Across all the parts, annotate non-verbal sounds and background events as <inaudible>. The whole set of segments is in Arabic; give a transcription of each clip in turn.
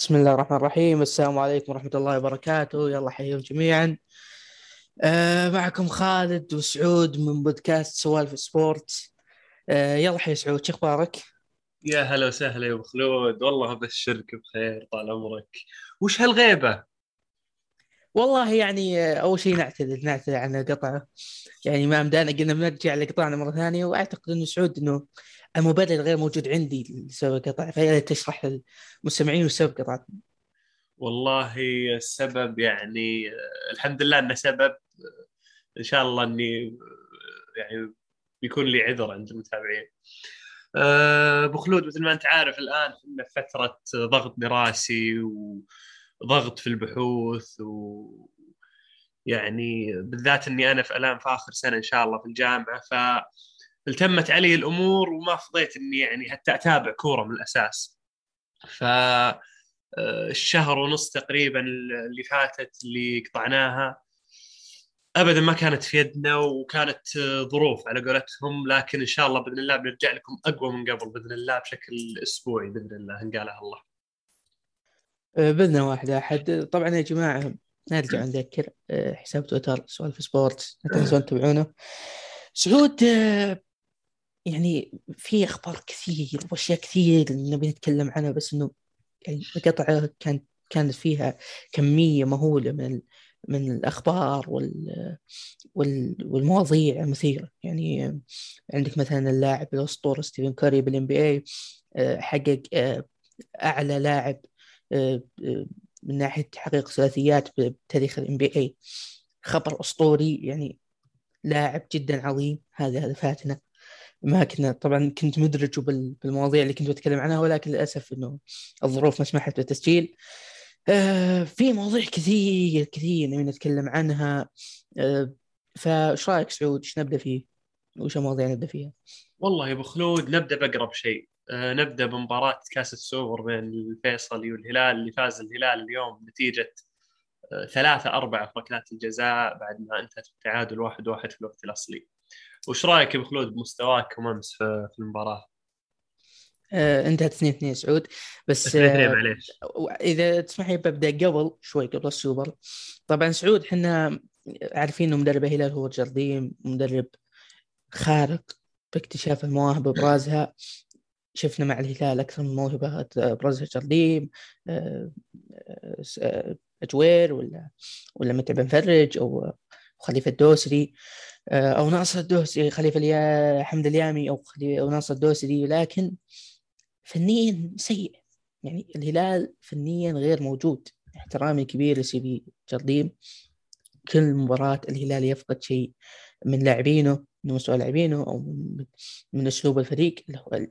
بسم الله الرحمن الرحيم. السلام عليكم ورحمة الله وبركاته. يلا حيهم جميعا. آه معكم خالد وسعود من بودكاست سوالف سبورت آه يلا حي سعود شو أخبارك؟ يا هلا وسهلا يا أبو خلود. والله ابشرك بخير طال عمرك. وش هالغيبة؟ والله يعني آه، أول شيء نعتذر نعتذر عن القطعة يعني ما مدانا قلنا بنرجع لقطعنا مرة ثانية وأعتقد إنه سعود إنه المبرر غير موجود عندي لسبب القطع فيا تشرح للمستمعين وسبب قطعتنا والله السبب يعني آه، الحمد لله إنه سبب آه، إن شاء الله إني يعني بيكون لي عذر عند المتابعين. أبو خلود مثل ما أنت عارف الآن إحنا في فترة ضغط دراسي وضغط في البحوث و يعني بالذات إني أنا في الان في آخر سنة إن شاء الله في الجامعة ف التمت علي الأمور وما فضيت إني يعني حتى أتابع كورة من الأساس. ف الشهر ونص تقريبا اللي فاتت اللي قطعناها ابدا ما كانت في يدنا وكانت ظروف على قولتهم لكن إن شاء الله بإذن الله بنرجع لكم أقوى من قبل بإذن الله بشكل أسبوعي بإذن الله إن قالها الله. آه، باذن واحد احد طبعا يا جماعة نرجع نذكر آه، حساب تويتر سوالف سبورت لا تنسون <laughs> تتابعونه. سعود آه، يعني في أخبار كثير وأشياء كثير نبي نتكلم عنها بس إنه يعني القطعه كانت كانت فيها كمية مهولة من من الأخبار وال والمواضيع المثيره يعني عندك مثلا اللاعب الأسطورة ستيفن كاري بال NBA حقق أعلى لاعب من ناحية تحقيق ثلاثيات بتاريخ ال NBA خبر أسطوري يعني لاعب جدا عظيم هذا هذا فاتنا ما كنا طبعا كنت مدرج بالمواضيع اللي كنت بتكلم عنها ولكن للأسف إنه الظروف ما سمحت بالتسجيل آه في مواضيع كثير كثير نبي نتكلم عنها آه فإيش رأيك سعود؟ إيش نبدأ فيه؟ وش المواضيع نبدأ فيها؟ والله يا أبو خلود نبدأ بأقرب شيء آه نبدأ بمباراة كاس السوبر بين الفيصلي والهلال اللي فاز الهلال اليوم نتيجه آه ثلاثة أربعة في ركلات الجزاء بعد ما انتهت بالتعادل واحد واحد في الوقت الأصلي. وش رأيك يا خلود بمستواكم امس في المباراة؟ آه انتهت 2 2 سعود بس آه معليش اذا تسمح لي ببدأ قبل شوي قبل السوبر طبعا سعود إحنا عارفين إنه مدرب الهلال هو جرديم مدرب خارق باكتشاف المواهب وابرازها شفنا مع الهلال أكثر من موهبة ابرزها جرديم آه، آه، أجوير ولا ولا متعب مفرج أو خليفة الدوسري آه، أو ناصر الدوسري خليفة حمد اليامي أو أو ناصر الدوسري. لكن فنيا سيء. يعني الهلال فنيا غير موجود. احترامي كبير لسيدي جرديم. كل مباراة الهلال يفقد شيء. من لاعبينه من مستوى لاعبينه أو من, أسلوب الفريق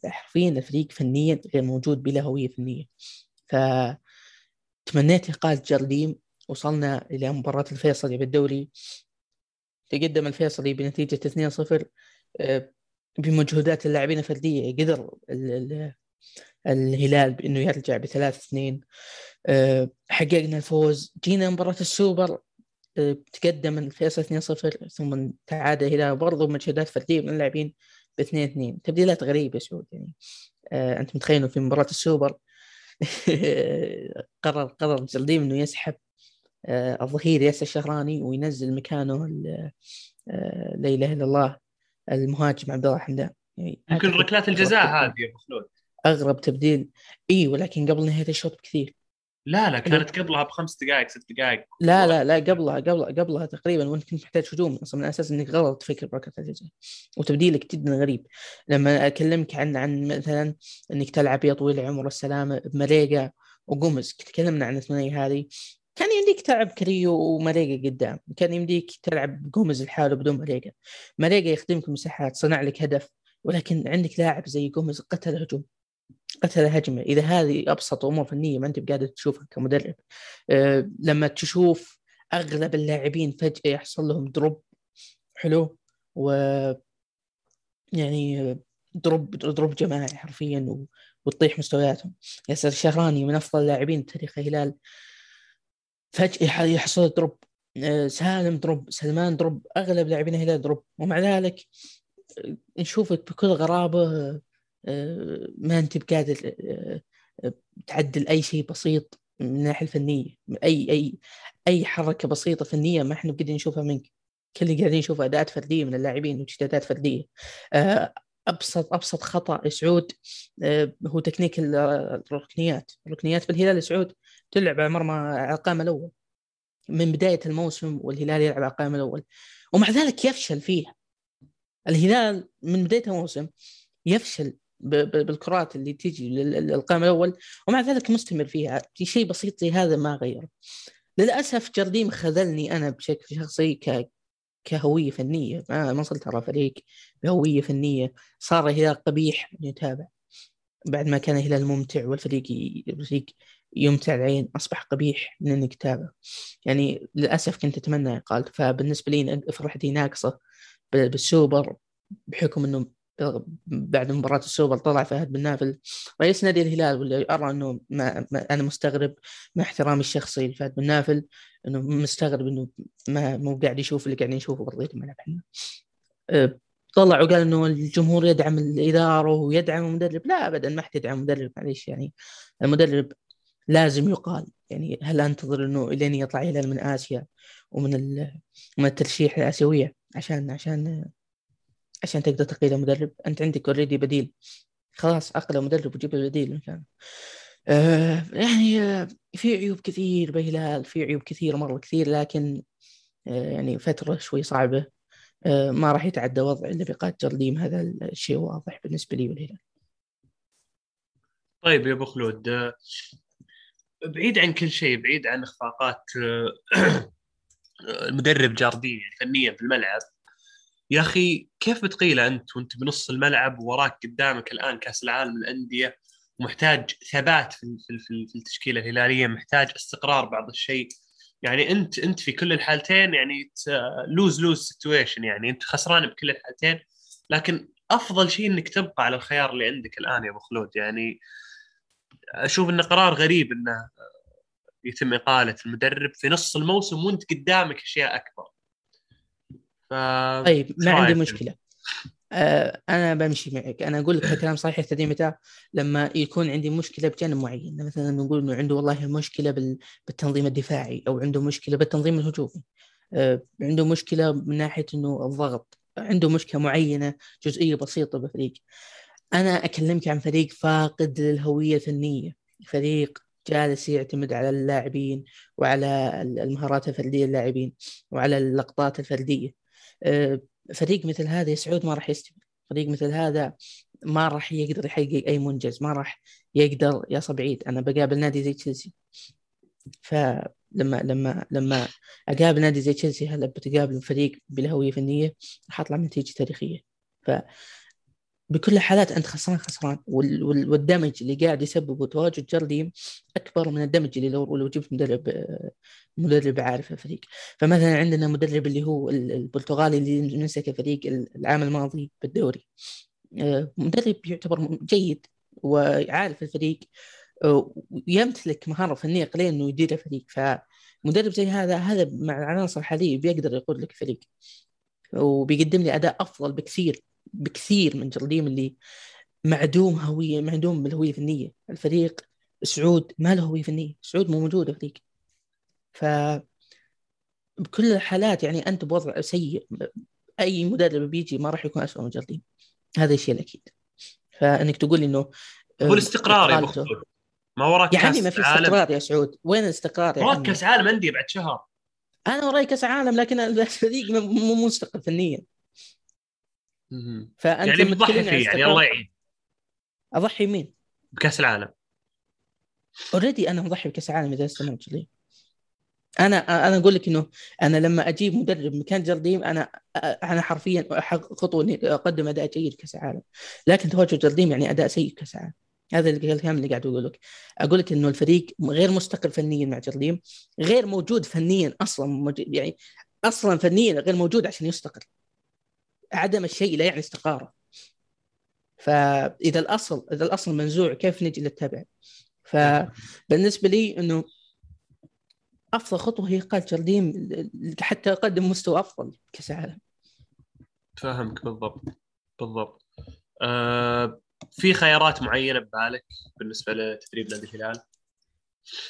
حرفيا الفريق فنيا غير موجود بلا هوية فنية. ف تمنيت اقاله جرديم وصلنا إلى مباراة الفيصلي بالدوري. تقدم الفيصلي بنتيجة 2-0 آه، بمجهودات اللاعبين الفردية. قدر الهلال بأنه يرجع بثلاث اثنين. آه، حققنا الفوز. جينا مباراة السوبر. تقدم الفيصل 2-0 ثم تعادل الهلال برضو مجهودات فردية من اللاعبين ب 2-2 تبديلات غريبة سعود يعني. أنت متخيل في مباراة السوبر؟ <laughs> قرر قرر جلديم إنه يسحب آه، الظهير ياسر الشهراني وينزل مكانه آه، لا إله إلا الله المهاجم عبد الله حمدان. يعني يمكن ركلات الجزاء هذه يا خلود أغرب تبديل. اي ولكن قبل نهاية الشوط بكثير. لا لا كانت قبلها بخمس دقائق ست دقائق. لا لا لا قبلها قبل قبلها تقريبا وانت كنت محتاج هجوم أصلا من أساس إنك غلط تفكر بركلات الجزاء وتبديلك جدا غريب. لما أكلمك عن عن مثلا إنك تلعب يا طويل العمر والسلامة بماريقا وقومز تكلمنا عن الثنائية هذه كان يمديك تلعب كاريلو وماريجا قدام كان يمديك تلعب جومز لحاله بدون ماريجا ماريجا يخدمك مساحات صنع لك هدف ولكن عندك لاعب زي جومز قتل هجوم. قتل هجمة. إذا هذه أبسط امور فنية ما أنت بقادر تشوفها كمدرب أه لما تشوف أغلب اللاعبين فجأة يحصل لهم drop حلو و يعني drop drop جماعي حرفيا وتطيح مستوياتهم. ياسر الشهراني من أفضل اللاعبين تاريخ الهلال. فجأة يحصل drop آه، سالم drop سلمان drop أغلب لاعبين الهلال drop. ومع ذلك آه، نشوفك بكل غرابة ما أنت بقادر تعدل أي شيء بسيط من الناحية الفنية أي أي أي حركة بسيطة فنية ما إحنا قاعدين نشوفها منك. كل اللي قاعدين نشوفه اداءات فردية من اللاعبين واجتهادات فردية. آه، أبسط أبسط خطأ سعود آه، هو تكنيك الركنيات الركنيات في الهلال سعود تلعب على مرمى على الأول. من بداية الموسم والهلال يلعب على القائم الأول. ومع ذلك يفشل فيها. الهلال من بداية الموسم يفشل بالكرات اللي تجي للقائم الأول ومع ذلك مستمر فيها. في شيء بسيط زي هذا ما غيره. للأسف جرديم خذلني أنا بشكل شخصي ك كهوية فنية. ما صرت ارى فريق بهوية فنية. صار الهلال قبيح من يتابع. بعد ما كان الهلال ممتع والفريق الفريق يمتع العين أصبح قبيح من إنك تتابع. يعني للأسف كنت أتمنى اقال فبالنسبة لي فرحتي ناقصة بالسوبر بحكم إنه بعد مباراة السوبر طلع فهد بن نافل. رئيس نادي الهلال واللي أرى أنه ما, ما أنا مستغرب مع احترامي الشخصي لفهد بن نافل أنه مستغرب أنه ما مو قاعد يشوف اللي قاعدين نشوفه برضه الملعب إحنا. أه، طلع وقال إنه الجمهور يدعم الإدارة ويدعم المدرب. لا ابدا ما حد يدعم المدرب معليش يعني. المدرب لازم يقال. يعني هل أنتظر إنه إلين يطلع هلال من آسيا ومن من الترشيح الآسيوية؟ عشان عشان عشان تقدر تقيد مدرب أنت عندك اوريدي بديل. خلاص أقل مدرب وجيب البديل مكانه آه يعني آه في عيوب كثير بهلال في عيوب كثير مرة كثير لكن آه يعني فترة شوي صعبة. آه ما راح يتعدى وضع الا بقاد جرديم هذا الشيء واضح بالنسبة لي والهلال. طيب يا أبو خلود آه، بعيد عن كل شيء بعيد عن إخفاقات آه، <coughs> المدرب جارديم فنيا في الملعب. يا أخي كيف بتقيله أنت وأنت بنص الملعب ووراك قدامك الآن كأس العالم للأندية ومحتاج ثبات في في التشكيلة الهلالية محتاج استقرار بعض الشيء؟ يعني انت أنت في كل الحالتين يعني lose lose situation يعني أنت خسران بكل الحالتين. لكن أفضل شيء إنك تبقى على الخيار اللي عندك الآن يا أبو خلود. يعني أشوف انه قرار غريب إنه يتم إقالة المدرب في نص الموسم وأنت قدامك أشياء أكبر. ف... طيب ما عندي مشكلة. آه أنا بمشي معك. أنا أقول لك الكلام صحيح تدري متى؟ لما يكون عندي مشكلة بجانب معين. مثلا نقول إنه عنده والله مشكلة بالتنظيم الدفاعي أو عنده مشكلة بالتنظيم الهجومي. آه عنده مشكلة من ناحية إنه الضغط. عنده مشكلة معينة جزئية بسيطة بفريق. أنا أكلمك عن فريق فاقد للهوية الفنية. فريق جالس يعتمد على اللاعبين وعلى المهارات الفردية للاعبين وعلى اللقطات الفردية. فريق مثل هذا يا سعود ما راح يستمر. فريق مثل هذا ما راح يقدر يحقق أي منجز ما راح يقدر. يا صبعيد أنا بقابل نادي زي تشيلسي. فلما لما لما أقابل نادي زي تشيلسي هلا بتقابل فريق بالهويه فنية راح أطلع نتيجة تاريخية. ف بكل الحالات أنت خسران خسران. والدمج اللي قاعد يسببه تواجد جرديم أكبر من الدمج اللي لو لو جبت مدرب مدرب عارف الفريق. فمثلا عندنا مدرب اللي هو البرتغالي اللي مسك الفريق العام الماضي بالدوري. آه، مدرب يعتبر جيد وعارف الفريق ويمتلك مهارة فنية قليله إنه يدير الفريق. فمدرب زي هذا هذا مع العناصر الحالية بيقدر يقود لك الفريق. وبيقدم لي أداء أفضل بكثير. بكثير من جرديم اللي معدوم هوية معدوم بالهوية الفنية. الفريق سعود ما له هوية فنية سعود مو موجود الفريق. ف بكل الحالات يعني أنت بوضع سيء أي مدرب بيجي ما راح يكون اسوء من جرديم هذا الشيء الأكيد. فإنك تقول إنه هو الاستقرار يا ما وراك يا عمي ما في استقرار يا سعود. وين الاستقرار يا وراك كأس عالم أندية بعد شهر. أنا وراي كأس عالم لكن الفريق مو مستقر فنيا. فأنت يعني بتضحي فيه يعني الله يعين. أضحي مين؟ بكأس العالم. already أنا مضحي بكأس العالم إذا استمرت لي أنا أنا أقول لك إنه أنا لما أجيب مدرب مكان جرديم أنا أنا حرفيا خطوة إني أقدم أداء جيد كاس العالم. لكن تواجد جرديم يعني أداء سيء كاس العالم. هذا الكلام اللي قاعد أقول لك. أقول لك إنه الفريق غير مستقر فنيا مع جرديم غير موجود فنيا أصلا يعني أصلا فنيا غير موجود عشان يستقر. عدم الشيء لا يعني استقاره فإذا الأصل إذا الأصل منزوع كيف نجي للتبع فبالنسبة لي إنه أفضل خطوة هي قاد جرديم حتى يقدم مستوى أفضل كاس العالم فاهمك بالضبط بالضبط. أه في خيارات معينة ببالك بالنسبة لتدريب نادي الهلال؟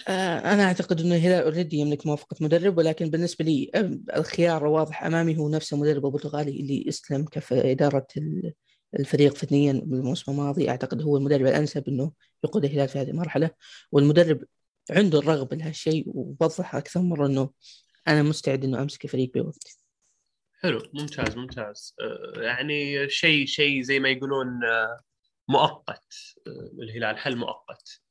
آه، أنا أعتقد إنه الهلال اوريدي يملك موافقة مدرب ولكن بالنسبة لي الخيار الواضح أمامي هو نفس المدرب البرتغالي اللي استلم إدارة الفريق فنيا بالموسم الماضي. أعتقد هو المدرب الأنسب إنه يقود الهلال في هذه المرحلة. والمدرب عنده الرغبة لهالشيء ووضح أكثر مرة إنه أنا مستعد إنه أمسك الفريق بوقت. حلو ممتاز ممتاز. آه، يعني شيء شيء زي ما يقولون آه، مؤقت الهلال حل مؤقت.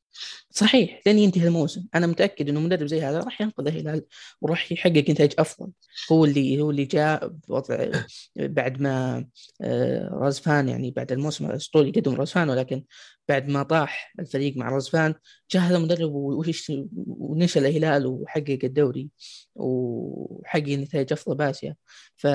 صحيح لين ينتهي الموسم. أنا متأكد إنه مدرب زي هذا راح ينقذ الهلال وراح يحقق نتائج أفضل. هو اللي هو اللي جاء بوضع بعد ما آه، رازفان يعني بعد الموسم الاسطوري قدم رازفان ولكن بعد ما طاح الفريق مع رازفان جاء هذا المدرب ونشأ الهلال وحقق الدوري وحقق نتائج أفضل بأسيا. ف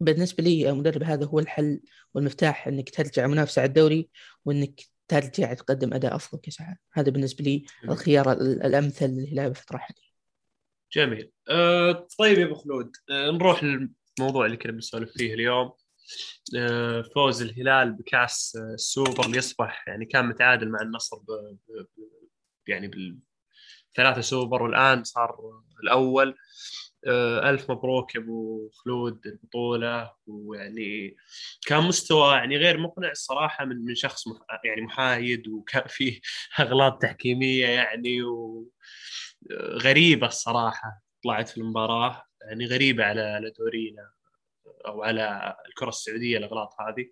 بالنسبة لي المدرب هذا هو الحل والمفتاح إنك ترجع منافسة على الدوري وإنك ترجع تقدم أداء أفضل العالم هذا بالنسبة لي الخيار الأمثل للهلال الفترة الحاليه جميل. أه طيب يا أبو خلود أه نروح للموضوع اللي كنا بنسولف فيه اليوم. أه فوز الهلال بكأس السوبر اللي يصبح يعني كان متعادل مع النصر ب... ب... يعني بالثلاثه سوبر والآن صار الأول. آه، ألف مبروك يا أبو خلود البطولة ويعني كان مستوى يعني غير مقنع الصراحة من من شخص يعني محايد وكان فيه أغلاط تحكيمية يعني وغريبة الصراحة طلعت في المباراة. يعني غريبة على على دورينا أو على الكرة السعودية الأغلاط هذه.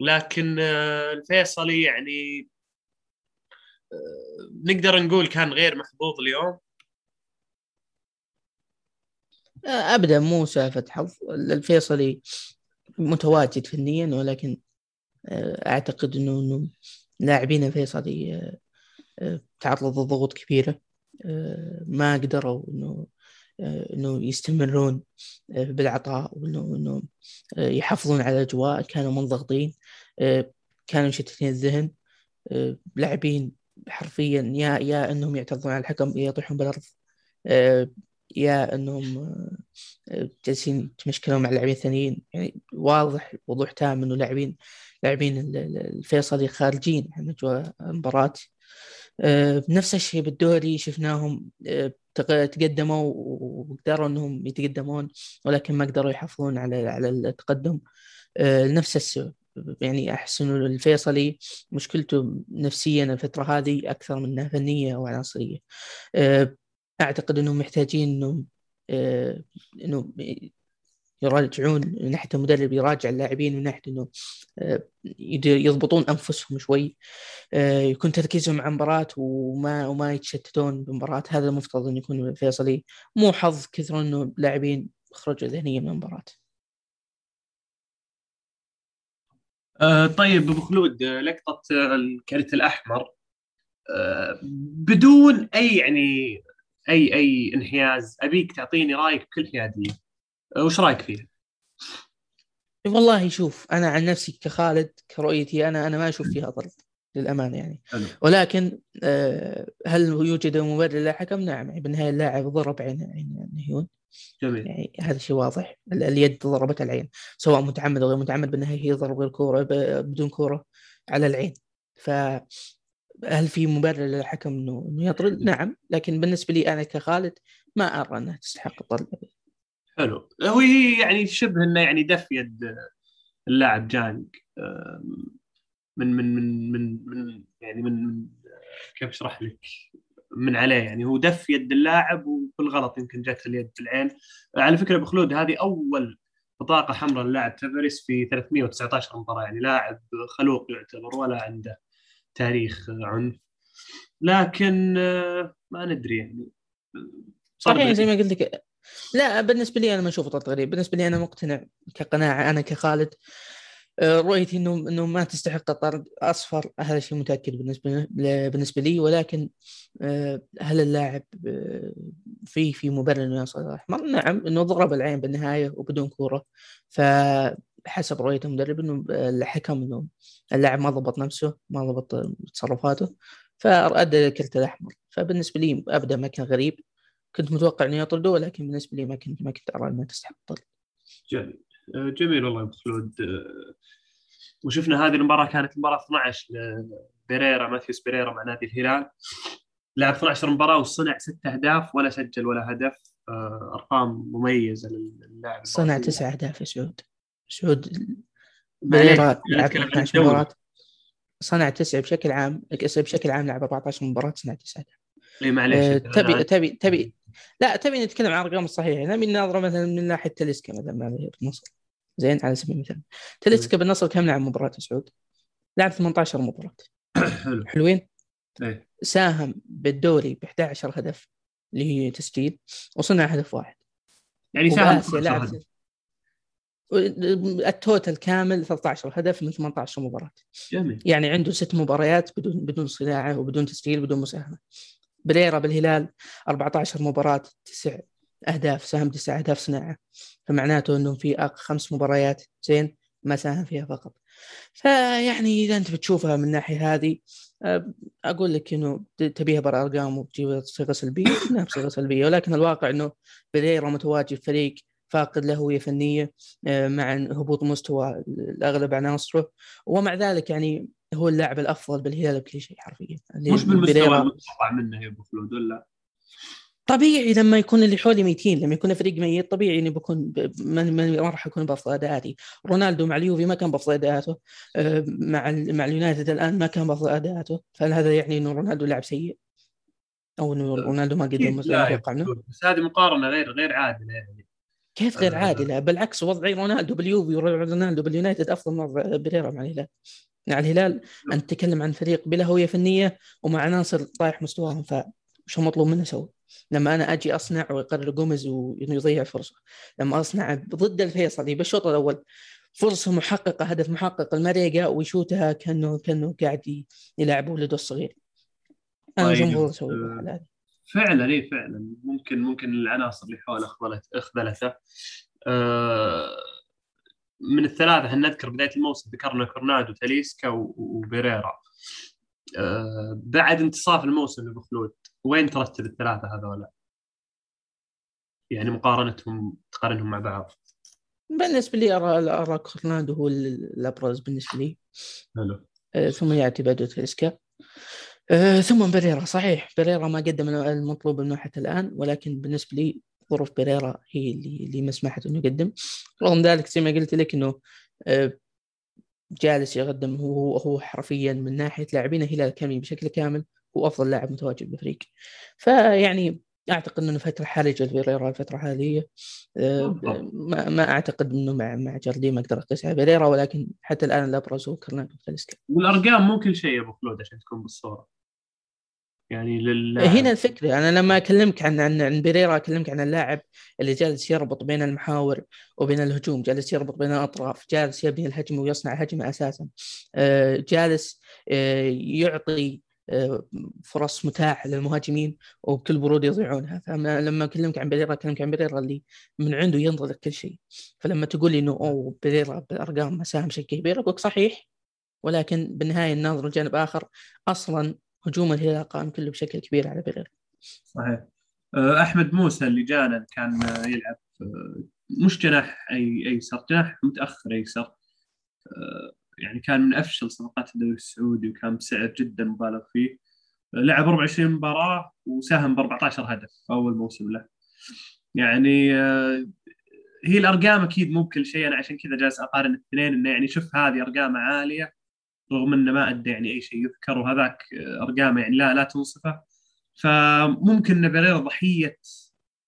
لكن آه، الفيصلي يعني آه، نقدر نقول كان غير محظوظ اليوم. ابدا مو سالفة حظ الفيصلي متواجد فنيا ولكن آه، أعتقد إنه إنه لاعبين الفيصلي آه، آه، تعرضوا لضغوط كبيرة ما قدروا إنه إنه يستمرون بالعطاء وإنه إنه يحافظون على الأجواء كانوا منضغطين كانوا مشتتين الذهن لاعبين حرفيا يا يا إنهم يعترضون على الحكم يطيحون بالأرض يا انهم آه، جالسين يتمشكلون مع اللاعبين الثانيين يعني واضح وضوح تام انه لاعبين لاعبين الفيصلي خارجين عن أجواء المباراة. آه، نفس الشيء بالدوري شفناهم آه، تقدموا وقدروا انهم يتقدمون ولكن ما قدروا يحافظون على على التقدم. نفس السبب. يعني أحس إنه الفيصلي مشكلته نفسيا الفترة هذه أكثر منها فنية أو عناصرية. أعتقد إنهم محتاجين إنهم آه انه يراجعون من ناحية المدرب يراجع اللاعبين من ناحية إنه آه يضبطون أنفسهم شوي. آه يكون تركيزهم على المباراة وما وما يتشتتون بالمباراة. هذا المفترض انه يكون فيصلي. مو حظ كثر إنه اللاعبين خرجوا ذهنيا من المباراة. آه طيب أبو خلود لقطة الكرت الأحمر. آه بدون أي يعني أي أي انحياز. أبيك تعطيني رأيك بكل حيادية. وش رأيك فيها؟ والله شوف أنا عن نفسي كخالد كرؤيتي أنا أنا ما أشوف فيها ضرب للأمانة يعني. حلو. ولكن آه، هل يوجد مبرر للحكم؟ نعم يعني بالنهايه اللاعب ضرب عين عين نهيون جميل. يعني هذا شيء واضح. اليد ضربت العين سواء متعمد أو غير متعمد بالنهاية هي ضرب الكوره بدون كورة على العين. ف هل في مبرر للحكم انه إنه يطرد؟ نعم لكن بالنسبة لي أنا كخالد ما أرى إنها تستحق الطرد حلو. هو هي يعني شبه إنه يعني دف يد اللاعب جانج من من من من من يعني من, من كيف أشرح لك؟ من عليه يعني. هو دف يد اللاعب وبالغلط يمكن جت اليد في العين. على فكرة ابو خلود هذه أول بطاقة حمراء للاعب تافريس في 319 مباراة. يعني لاعب خلوق يعتبر ولا عنده. تاريخ عنف. لكن آه، ما ندري يعني. صحيح زي ما قلت لك لا بالنسبة لي أنا ما اشوفه طرد غريب بالنسبة لي أنا مقتنع كقناعه أنا كخالد آه، رؤيتي إنه إنه ما تستحق الطرد أصفر. هذا شيء متأكد بالنسبة بالنسبة لي. ولكن آه، هل اللاعب في في مبرر انه يصل احمر؟ نعم إنه ضرب العين بالنهاية وبدون كورة. ف حسب رؤية المدرب إنه الحكم إنه اللاعب ما ضبط نفسه ما ضبط تصرفاته فأدى الكرت الأحمر. فبالنسبة لي ابدا ما كان غريب. كنت متوقع إنه يطرده ولكن بالنسبة لي ما كنت ما كنت أرى إنه تستحق الطرد. جميل. جميل والله خلود وشفنا هذه المباراة كانت المباراه 12 لبيريرا ماثيوس بيريرا مع نادي الهلال. لعب 12 مباراه وصنع ست أهداف ولا سجل ولا هدف. آه، أرقام مميزة للاعب صنع تسع أهداف يا سعود. سعود بيريرا لعب 12 مباراه صنع تسع بشكل عام بشكل عام لعب 14 مباراة صنع تسع اهداف إي معليش. آه، تبي تبي تبي لا تبي نتكلم عن الارقام الصحيحه نبي نناظره مثلا من ناحية تلسكا مثلا بالنصر. زين على سبيل المثال. تلسكا بالنصر كم لعب مباراة سعود؟ لعب 18 مباراة. حلو. حلوين؟ إيه ساهم بالدوري ب 11 هدف اللي هي تسجيل وصنع هدف واحد. يعني ساهم لعب. التوتال كامل 13 هدف من 18 مباراة. جميل. يعني عنده ست مباريات بدون بدون صناعة وبدون تسجيل بدون مساهمة. بريرا بالهلال 14 مباراة تسع أهداف ساهم تسع أهداف صناعة. فمعناته أنه في خمس مباريات زين ما ساهم فيها فقط. فيعني إذا أنت بتشوفها من الناحية هذه أقول لك أنه تبيها بالأرقام وتجيبها بصيغة سلبية. إنها بصيغة سلبية. ولكن الواقع أنه بريرا متواجد فريق فاقد له هوية فنية أه، مع هبوط مستوى الأغلب عناصره ومع ذلك يعني هو اللاعب الأفضل بالهلال بكل شيء حرفيا. اللي مش بالمستوى المتوقع منه يا أبو خلود ولا؟ طبيعي لما يكون اللي حولي ميتين لما يكون فريق ميت طبيعي إني بكون ما راح أكون بأفضل أداءاتي. رونالدو مع اليوفي ما كان بأفضل أداءاته. آه، مع ال- مع اليونايتد الآن ما كان بأفضل أداءاته. فهل هذا يعني إنه رونالدو لاعب سيء. أو إنه رونالدو ما قدم مستوى منه. خلود. بس هذه مقارنة غير غير عادلة يعني. كيف غير آه. عادله بالعكس وضعي رونالدو باليوفي ورونالدو باليونايتد أفضل من بريرا مع الهلال مع الهلال انت تتكلم عن فريق بلا هوية فنية ومع عناصر طايح مستواهم فشو مطلوب منه يسوي؟ لما أنا أجي أصنع ويقرر جوميز وإنه يضيع فرصة لما أصنع ضد الفيصلي بالشوط الأول فرصة محققة هدف محقق المريقة ويشوتها كانه كأنه قاعد يلعب ولده الصغير أنا طيب، المفروض أسوي آه،؟ فعلا اي فعلا. ممكن ممكن العناصر اللي حوله اخذلت اخذلته آه، من الثلاثة إحنا نذكر بداية الموسم ذكرنا كورنادو تاليسكا وبيريرا. آه، بعد انتصاف الموسم لابو خلود وين ترتب الثلاثة هذولا؟ يعني مقارنتهم تقارنهم مع بعض. بالنسبة لي ارى ارى كورنادو هو ال- الأبرز بالنسبة لي. حلو. آه، ثم يأتي بعده تاليسكا آه، ثم بريرا صحيح. بريرا ما قدم المطلوب منه حتى الآن ولكن بالنسبة لي ظروف بريرا هي اللي اللي ما سمحت إنه يقدم. رغم ذلك زي ما قلت لك إنه آه، جالس يقدم هو هو حرفيا من ناحية لاعبين الهلال كامل بشكل كامل هو أفضل لاعب متواجد بالفريق فيعني أعتقد إنه فتره حرجه لبيريرا الفترة هذه آه،. ما, ما أعتقد إنه مع مع جارديم أقدر اقيس على بيريرا ولكن حتى الآن الابرز هو تاليسكا والأرقام مو كل شيء يا أبو خلود عشان تكون بالصورة. يعني لل هنا الفكرة أنا لما أكلمك عن عن عن بيريرا أكلمك عن اللاعب اللي جالس يربط بين المحاور وبين الهجوم جالس يربط بين الأطراف جالس يبني الهجمة ويصنع هجمه أساسا. آه، جالس آه، يعطي فرص متاحة للمهاجمين وبكل برود يضيعونها. فلما أكلمك عن بيريرا أكلمك عن بيريرا اللي من عنده ينضغط كل شيء. فلما تقول لي إنه أوه بيريرا بالارقام ما ساهم شيء كبير أقول صحيح. ولكن بالنهاية ننظر لجانب آخر أصلا هجوم الهلال قائم كله بشكل كبير على بيريرا. صحيح. آه، أحمد موسى اللي جانا كان آه، يلعب آه، مش جناح أي أيسر جناح متأخر أيسر. آه، يعني كان من أفشل صفقات الدوري السعودي وكان بسعر جدا مبالغ فيه. لعب 24 مباراة وساهم ب 14 هدف في أول موسم له. يعني آه، هي الأرقام أكيد مو بكل شيء. أنا عشان كذا جالس أقارن الاثنين إنه يعني شوف هذه ارقامه عالية رغم إنه ما ادى يعني أي شيء يذكر وهذاك آه، ارقامه يعني لا لا تنصفه. فممكن إن بيريرا ضحية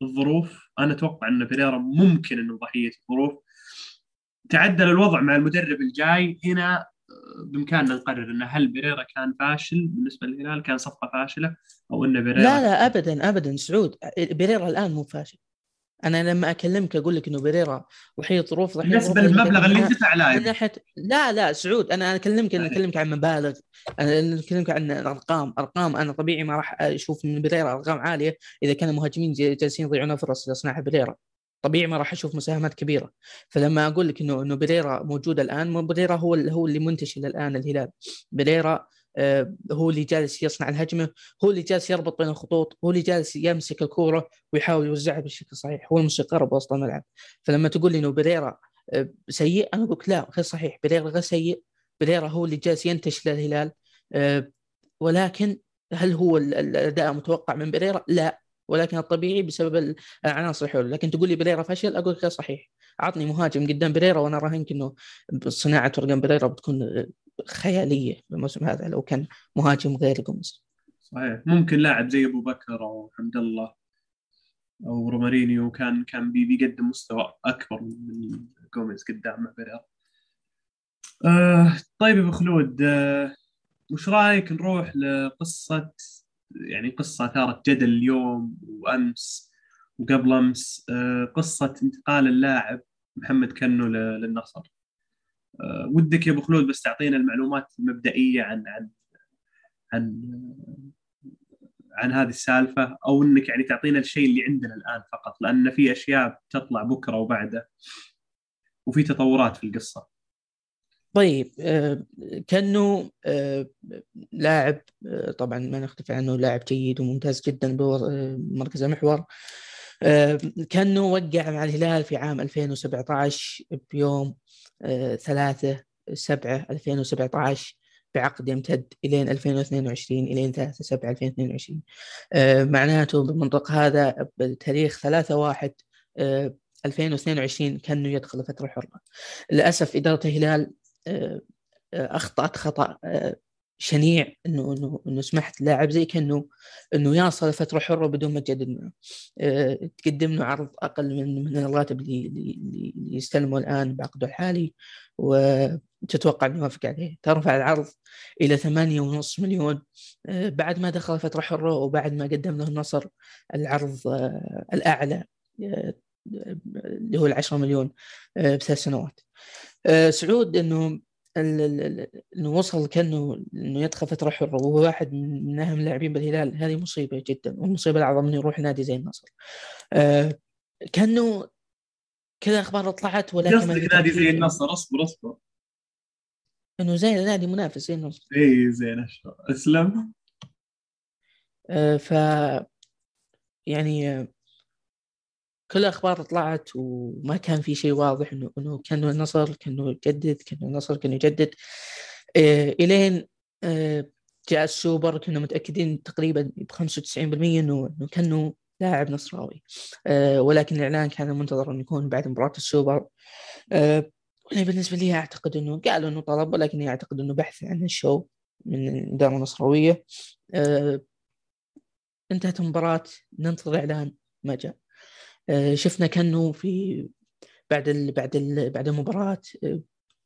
الظروف. أنا أتوقع إن بيريرا ممكن إنه ضحية الظروف. تعدل الوضع مع المدرب الجاي. هنا آه، بإمكاننا نقرر إن هل بيريرا كان فاشل. بالنسبة للهلال كان صفقة فاشلة أو إن بيريرا لا لا ابدا ابدا سعود. بيريرا الآن مو فاشل. أنا لما أكلمك أقول لك إنه بيريرا ضحيه ظروف بالنسبة للمبلغ اللي دفع من لاعب ناحيه لا لا سعود أنا أكلمك أنا أكلمك عن مبالغ. أنا أكلمك عن أرقام. أرقام أنا طبيعي ما راح أشوف من بيريرا أرقام عالية إذا كان المهاجمين جا- جالسين يضيعون فرص لصناعة بيريرا. طبيعي ما راح أشوف مساهمات كبيرة. فلما أقول لك إنه إنه بيريرا موجود الآن مو بيريرا هو هو اللي منتشل الان الهلال. بيريرا آه، هو اللي جالس يصنع الهجمة هو اللي جالس يربط بين الخطوط هو اللي جالس يمسك الكورة ويحاول يوزعها بشكل صحيح. هو الموسيقار بوسط الملعب. فلما تقول لي إنه بيريرا آه، سيء أنا أقول لا غير صحيح. بيريرا غير سيء. بريرا هو اللي جالس ينتش للهلال. آه، ولكن هل هو الأداء متوقع من بريرا؟ لا. ولكن الطبيعي بسبب العناصر الحول لكن تقول لي بريرا فشل أقول لك صحيح. عطني مهاجم قدام بريرا وأنا راهنك انه صناعة ورقم بريرا بتكون خيالية الموسم هذا لو كان مهاجم غير جوميز صحيح. ممكن لاعب زي أبو بكر أو حمد الله أو رومارينيو كان كان بيقدم مستوى أكبر من جوميز قدام بريرا. آه طيب أبو خلود آه وش رأيك نروح لقصة يعني قصة أثارت جدل اليوم وأمس وقبل أمس آه قصة انتقال اللاعب محمد كنو للنصر آه ودك يا أبو خلود بس تعطينا المعلومات المبدئية عن عن عن عن هذه السالفة أو إنك يعني تعطينا الشيء اللي عندنا الآن فقط لأن في أشياء تطلع بكرة وبعده وفي تطورات في القصة. طيب آه، كأنه آه، لاعب آه، طبعا ما نختلف عنه لاعب جيد وممتاز جدا بمركز المحور. كأنه وقع مع الهلال في عام 2017 بيوم 3 7 2017 بعقد يمتد إلين 2022 إلين 3 7 2022 معناته بالمنطق هذا بتاريخ 3 1 2022 كأنه يدخل فترة حرة. للأسف إدارة الهلال أخطأت خطأ آه، شنيع إنه إنه إنه سمحت لاعب زي كأنه إنه يصل فتره حره بدون ما تجدد معه تقدم له عرض أقل من من الراتب اللي اللي يستلمه الآن بعقده الحالي وتتوقع إنه يوافق عليه. ترفع العرض إلى ثمانية ونص مليون بعد ما دخل فترة حرة وبعد ما قدم له النصر العرض الأعلى اللي هو العشرة مليون بثلاث سنوات. آه، سعود إنه إنه وصل كأنه إنه يدخل فترة حرة وهو واحد من أهم اللاعبين بالهلال. هذه مصيبة جدا والمصيبة الأعظم إنه يروح نادي زي النصر آه، كأنه كذا أخبار طلعت ولكن قصدك نادي زي النصر اصبر اصبر. إنه زي نادي منافس زي النصر إي زين أسلم. آه ف يعني كل الاخبار طلعت وما كان في شيء واضح انه إنه كان النصر كأنه يجدد كان النصر كان يجدد. آه إلين آه جاء السوبر كنا متأكدين تقريبا ب 95% انه إنه كأنه لاعب نصراوي. آه ولكن الإعلان كان منتظر إنه يكون بعد مباراة السوبر. آه بالنسبة لي أعتقد إنه قالوا إنه طلب ولكني أعتقد إنه بحث عن ال show من الاداره النصراويه آه انتهت المباراة ننتظر إعلان ما جاء. شفنا كانه في بعد ال بعد ال بعد المباراة آه،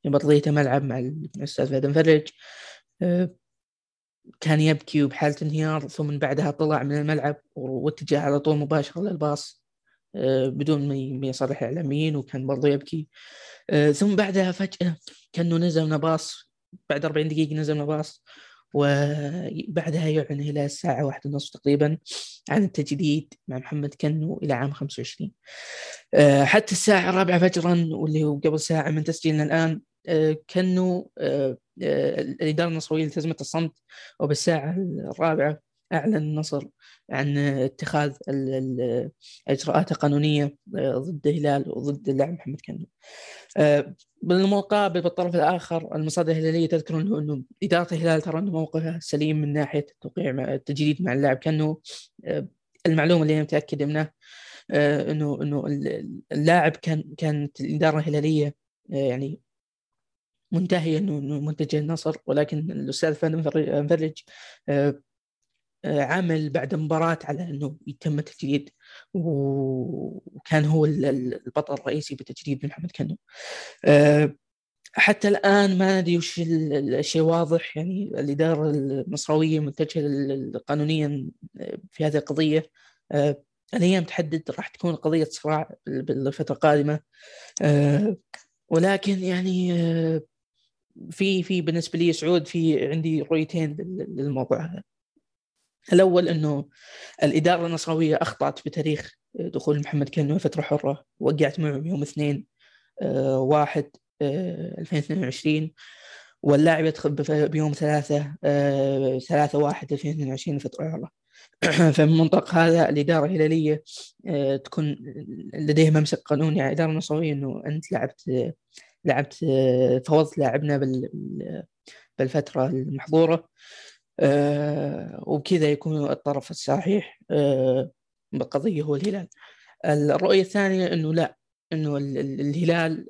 بارضية ملعب مع الأستاذ فهد مفرج آه، كان يبكي وبحالة انهيار ثم من بعدها طلع من الملعب واتجه على طول مباشرة للباص بدون ما يصرح الإعلاميين وكان برضه يبكي. ثم بعدها فجأة كأنه نزل باص بعد 40 دقيقة نزل باص وبعدها يعلن إلى الساعة واحدة ونصف تقريبا عن التجديد مع محمد كنو إلى عام 25 آه، حتى الساعة الرابعة فجرا واللي هو قبل ساعة من تسجيلنا الآن آه، كنو آه، الإدارة النصراوية التزمت الصمت وبالساعة الرابعة أعلن النصر عن اتخاذ الإجراءات القانونية ضد الهلال وضد اللاعب محمد كنو بالمقابل بالطرف الآخر المصادر الهلالية تذكر أنه إدارة الهلال ترى أنه موقفها سليم من ناحية التوقيع مع التجديد مع اللاعب كانه آه، المعلومة اللي أنا متاكد منها آه، انه أنه اللاعب كان كانت الإدارة الهلالية آه، يعني منتهية انه منتج النصر ولكن الأستاذ فهد مفرج عمل بعد مباراة على أنه يتم التجديد وكان هو البطل الرئيسي بتجديد محمد كنو. آه، حتى الآن ما ندري وش الشيء واضح يعني الإدارة النصراويه متجهه قانونيا في هذه القضية. آه، الأيام تحدد راح تكون قضية صراع بالفترة القادمة. آه، ولكن يعني في في بالنسبة لي سعود في عندي رؤيتين للموضوع هذا. الأول إنه الإدارة النصراويه أخطأت بتاريخ دخول محمد كنو فتره حره وقعت معه يوم اثنين آه، واحد 2022 آه، واللاعب يدخل بيوم ثلاثة آه، ثلاثة واحد 2022 فترة حرة فمن منطق هذا الإدارة الهلالية تكون لديها ممسك قانوني على الإدارة النصراوية أنه أنت لعبت لعبت فوضت لاعبنا بالفترة المحظوره وبكذا يكون الطرف الصحيح بالقضية هو الهلال. الرؤية الثانية إنه لا إنه الهلال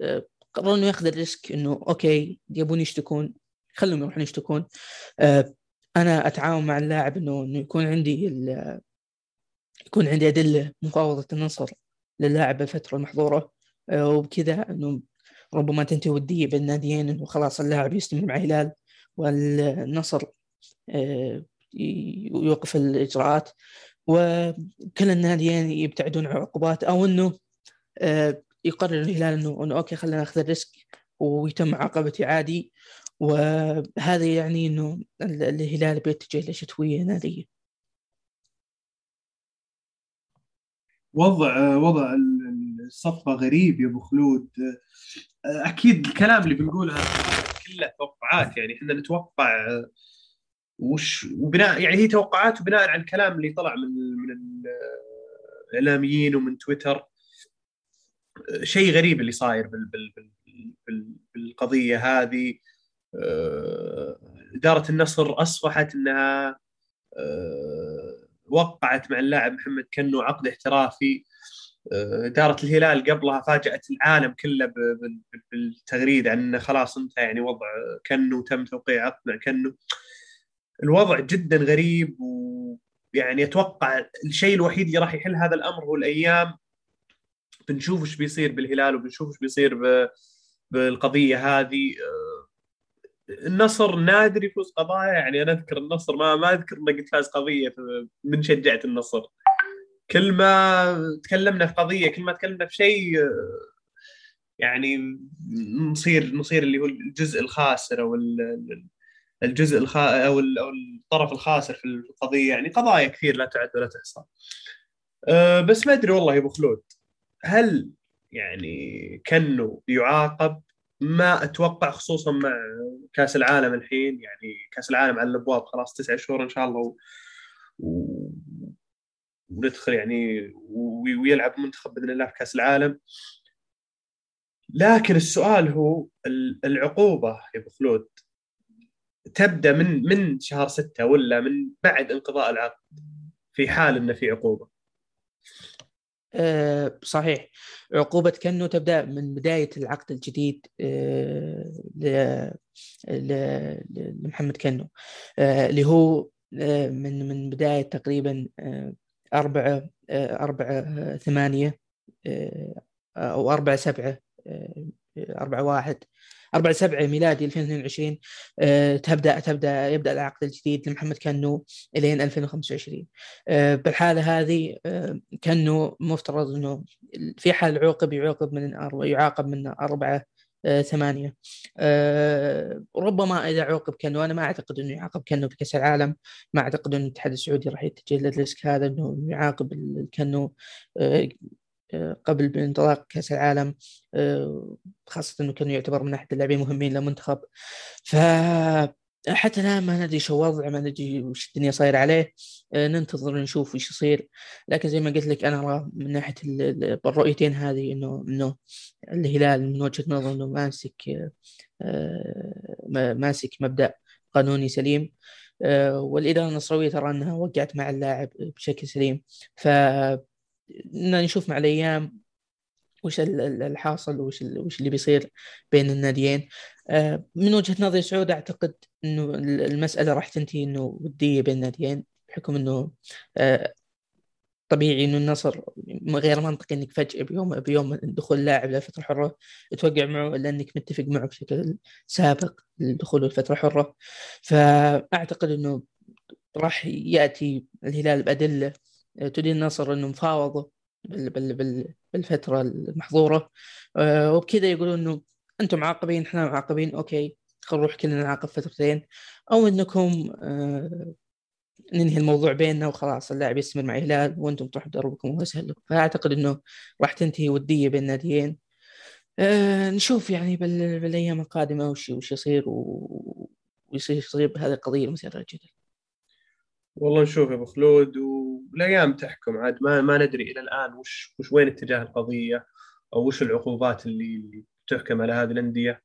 قرروا إنه ياخذ ال risk إنه okay يبون يشتكون خلهم يروحون يشتكون. أنا أتعاون مع اللاعب إنه إنه يكون عندي يكون عندي أدلة مفاوضة النصر للاعب بالفترة المحظورة. آه، وبكذا إنه ربما تنتهي وديه بين الناديين إنه خلاص اللاعب يستمر مع الهلال والنصر آه، يوقف الإجراءات. وكل الناديين يبتعدون عن عقوبات أو إنه آه، يقرر الهلال إنه okay خلينا نأخذ ال risk ويتم معاقبتي عادي. وهذا يعني إنه الهلال بيتجه لشتوية نارية. وضع وضع الصفقة غريب يا أبو خلود. أكيد الكلام اللي بنقوله كله توقعات. يعني إحنا نتوقع وش وبناء يعني هي توقعات بناء على الكلام اللي طلع من من الإعلاميين ومن تويتر. شيء غريب اللي صاير بال بال بال بالقضية هذه. آه، إدارة النصر أصبحت إنها آه، وقعت مع اللاعب محمد كنو عقد احترافي. آه، إدارة الهلال قبلها فاجأت العالم كله بالتغريدة عن خلاص انتهى. يعني وضع كنو تم توقيع عقد مع كنو. الوضع جدا غريب ويعني أتوقع الشيء الوحيد اللي راح يحل هذا الأمر هو الأيام. بنشوف إيش بيصير بالهلال وبنشوف إيش بيصير بالقضية هذه. النصر نادر يفوز قضايا يعني أنا أذكر النصر ما ما أذكر إنه قد فاز قضية من شجعت النصر. كل ما تكلمنا في قضية كل ما تكلمنا في شيء يعني نصير نصير اللي هو الجزء الخاسر أو الجزء الخا أو الطرف الخاسر في القضية يعني قضايا كثير لا تعد ولا تحصى. أه بس ما أدري والله يا أبو خلود هل يعني كانه يعاقب؟ ما أتوقع خصوصا مع كأس العالم الحين يعني كأس العالم على الأبواب خلاص تسعة شهور إن شاء الله و... و... وندخل يعني ويلعب منتخب بإذن الله في كأس العالم. لكن السؤال هو العقوبة يا أبو خلود تبدأ من من شهر ستة ولا من بعد انقضاء العقد؟ في حال انه في عقوبة. أه صحيح. عقوبة كنو تبدأ من بداية العقد الجديد أه لمحمد كنو أه اللي هو من من بداية تقريبا أربعة أربعة ثمانية أو أربعة سبعة أربعة واحد. 4 7 ميلادي 2022 آه، تبدا تبدا يبدأ العقد الجديد لمحمد كنو إلين 2025 آه، بالحالة هذه آه، كنو مفترض إنه في حال عوقب يعوقب من يعاقب من أربعة ثمانية. أه ربما إذا عوقب كنو أنا ما أعتقد أنه يعاقب كنو في كأس العالم ما أعتقد أن الاتحاد السعودي راح يتجه للريسك هذا أنه يعاقب الكنو أه قبل انطلاق كأس العالم آه، خاصة إنه كان يعتبر من أحد اللاعبين المهمين للمنتخب. ف حتى الآن ما ندري شو وضعه ما ندري وش الدنيا صاير عليه. آه، ننتظر نشوف وش يصير. لكن زي ما قلت لك أنا أرى من ناحية الرؤيتين هذه إنه إنه الهلال من وجهة نظر إنه ماسك آه، ماسك مبدأ قانوني سليم. والإدارة النصراوية ترى إنها وقعت مع اللاعب بشكل سليم. ف نشوف مع الأيام وش الحاصل وش وش اللي بيصير بين الناديين. آه، من وجهة نظري سعود أعتقد إنه المسألة راح تنتهي إنه ودية بين الناديين بحكم إنه آه، طبيعي إنه النصر غير منطقي إنك فجأة بيوم بيوم دخول لاعب لفترة حرة توقع معه لانك متفق معه بشكل سابق لدخوله الفترة حرة. فأعتقد إنه راح يأتي الهلال بأدلة تدين النصر إنه مفاوضة بالفترة المحظورة. آه، وبكذا يقولون إنه أنتم معاقبين إحنا معاقبين أوكي خلينا نروح كلنا نعاقب فترتين. أو إنكم آه، ننهي الموضوع بيننا وخلاص اللاعب يستمر مع الهلال وأنتم تروحوا دربكم وهو لكم. فأعتقد إنه راح تنتهي ودية بين الناديين أه نشوف يعني بالأيام القادمة وش وش يصير ويصير يصير بهذه القضية المثيره للجدل. والله نشوف يا أبو خلود والايام تحكم عاد ما ما ندري إلى الآن وش وش وين اتجاه القضية أو وش العقوبات اللي, اللي تحكم على هذه الأندية.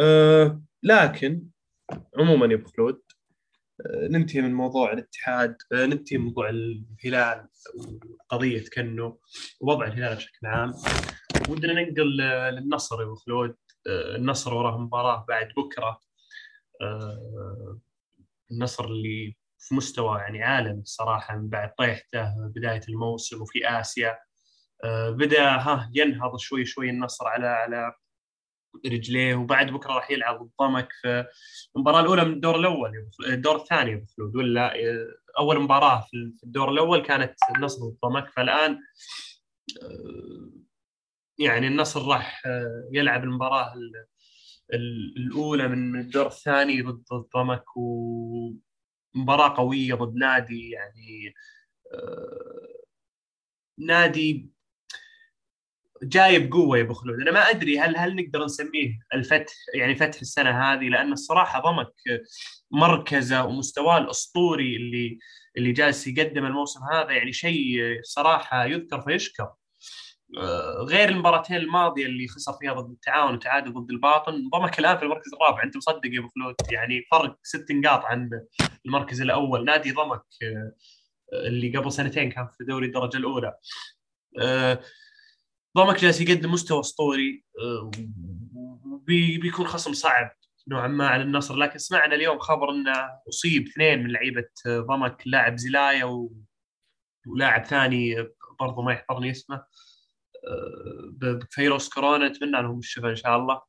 أه لكن عموما يا أبو خلود أه ننتهي من موضوع الاتحاد أه ننتهي من موضوع الهلال وقضية كنو ووضع الهلال بشكل عام. ودنا ننقل آه، للنصر يا أبو خلود. النصر وراه مباراة بعد بكرة. النصر اللي في مستوى يعني عالم الصراحه من بعد طيحته بداية الموسم وفي آسيا. آه، بدأ ها ينهض شوي شوي النصر على على رجليه وبعد بكرة راح يلعب الضمك في المباراة الأولى من الدور الأول الدور الثاني ابو خلود ولا آه، أول مباراة في الدور الأول كانت النصر والضمك فالآن آه، يعني النصر راح يلعب المباراة الأولى من الدور الثاني ضد الضمك ومباراه قوية ضد نادي يعني نادي جاي بقوه يا أبو خلود. أنا ما أدري هل هل نقدر نسميه الفتح يعني فتح السنة هذه لأن الصراحة ضمك مركزه ومستواه الأسطوري اللي اللي جالس يقدم الموسم هذا يعني شيء صراحة يذكر فيشكر. آه، غير المباراتين الماضية اللي خسر فيها ضد التعاون وتعادل ضد الباطن ضمك الان في المركز الرابع. أنت مصدق يا أبو خلود يعني فرق ست نقاط عن المركز الأول. نادي ضمك آه، اللي قبل سنتين كان في دوري الدرجة الأولى. آه، ضمك جالس يقدم مستوى أسطوري آه، بيكون خصم صعب نوعا ما على النصر. لكن سمعنا اليوم خبر إنه أصيب اثنين من لعيبة ضمك لاعب زلايا و... ولاعب ثاني برضه ما يحضرني اسمه. آه، بفيروس كورونا نتمنى لهم الشفاء إن شاء الله.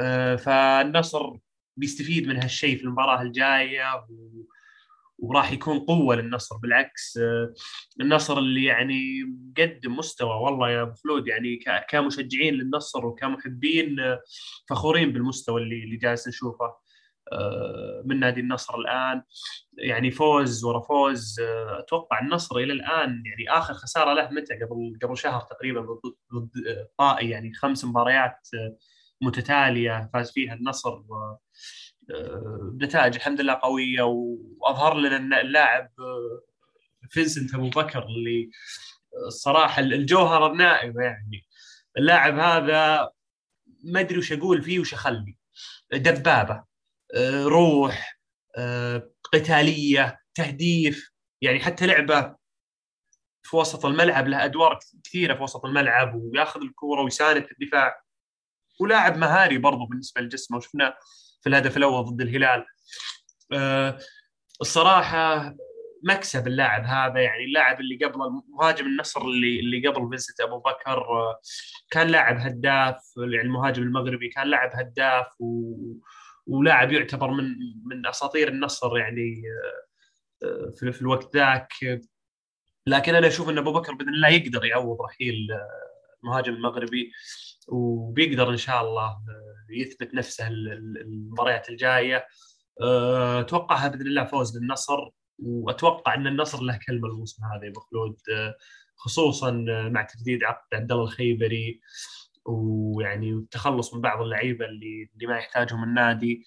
آه، فالنصر بيستفيد من هالشيء في المباراة الجاية و... وراح يكون قوة للنصر. بالعكس آه، النصر اللي يعني مقدم مستوى والله يا أبو خلود. يعني كمشجعين للنصر وكمحبين آه، فخورين بالمستوى اللي اللي جالس نشوفه. من نادي النصر الآن. يعني فوز ورا فوز أتوقع النصر إلى الآن يعني آخر خسارة له متى؟ قبل قبل شهر تقريبا ضد طائي يعني خمس مباريات متتالية فاز فيها النصر بنتائج الحمد لله قوية. وأظهر لنا اللاعب آه، فينسنت أبو بكر اللي الصراحه الجوهره النائبة يعني. اللاعب هذا ما أدري وش أقول فيه وش أخلي. دبابة. آه، روح آه، قتالية تهديف يعني حتى لعبة في وسط الملعب له أدوار كثيرة في وسط الملعب وياخذ الكورة ويساند في الدفاع. ولاعب مهاري برضو بالنسبة لجسمه وشفناه في الهدف الأول ضد الهلال. أه الصراحة مكسب اللاعب هذا يعني اللاعب اللي قبل مهاجم النصر اللي اللي قبل فينسنت أبو بكر آه، كان لاعب هداف يعني المهاجم المغربي كان لاعب هداف و... ولاعب يعتبر من من أساطير النصر يعني آه، آه، في, الوقت ذاك. لكن أنا أشوف إن أبو بكر بإذن الله يقدر يعوض رحيل المهاجم المغربي وبيقدر إن شاء الله يثبت نفسه المباريات الجاية. اتوقعها بإذن الله فوز للنصر وأتوقع إن النصر له كلمة الموسم هذا يا خلود خصوصا مع تجديد عقد عبد الله الخيبري. ويعني التخلص من بعض اللعيبة اللي اللي ما يحتاجهم النادي.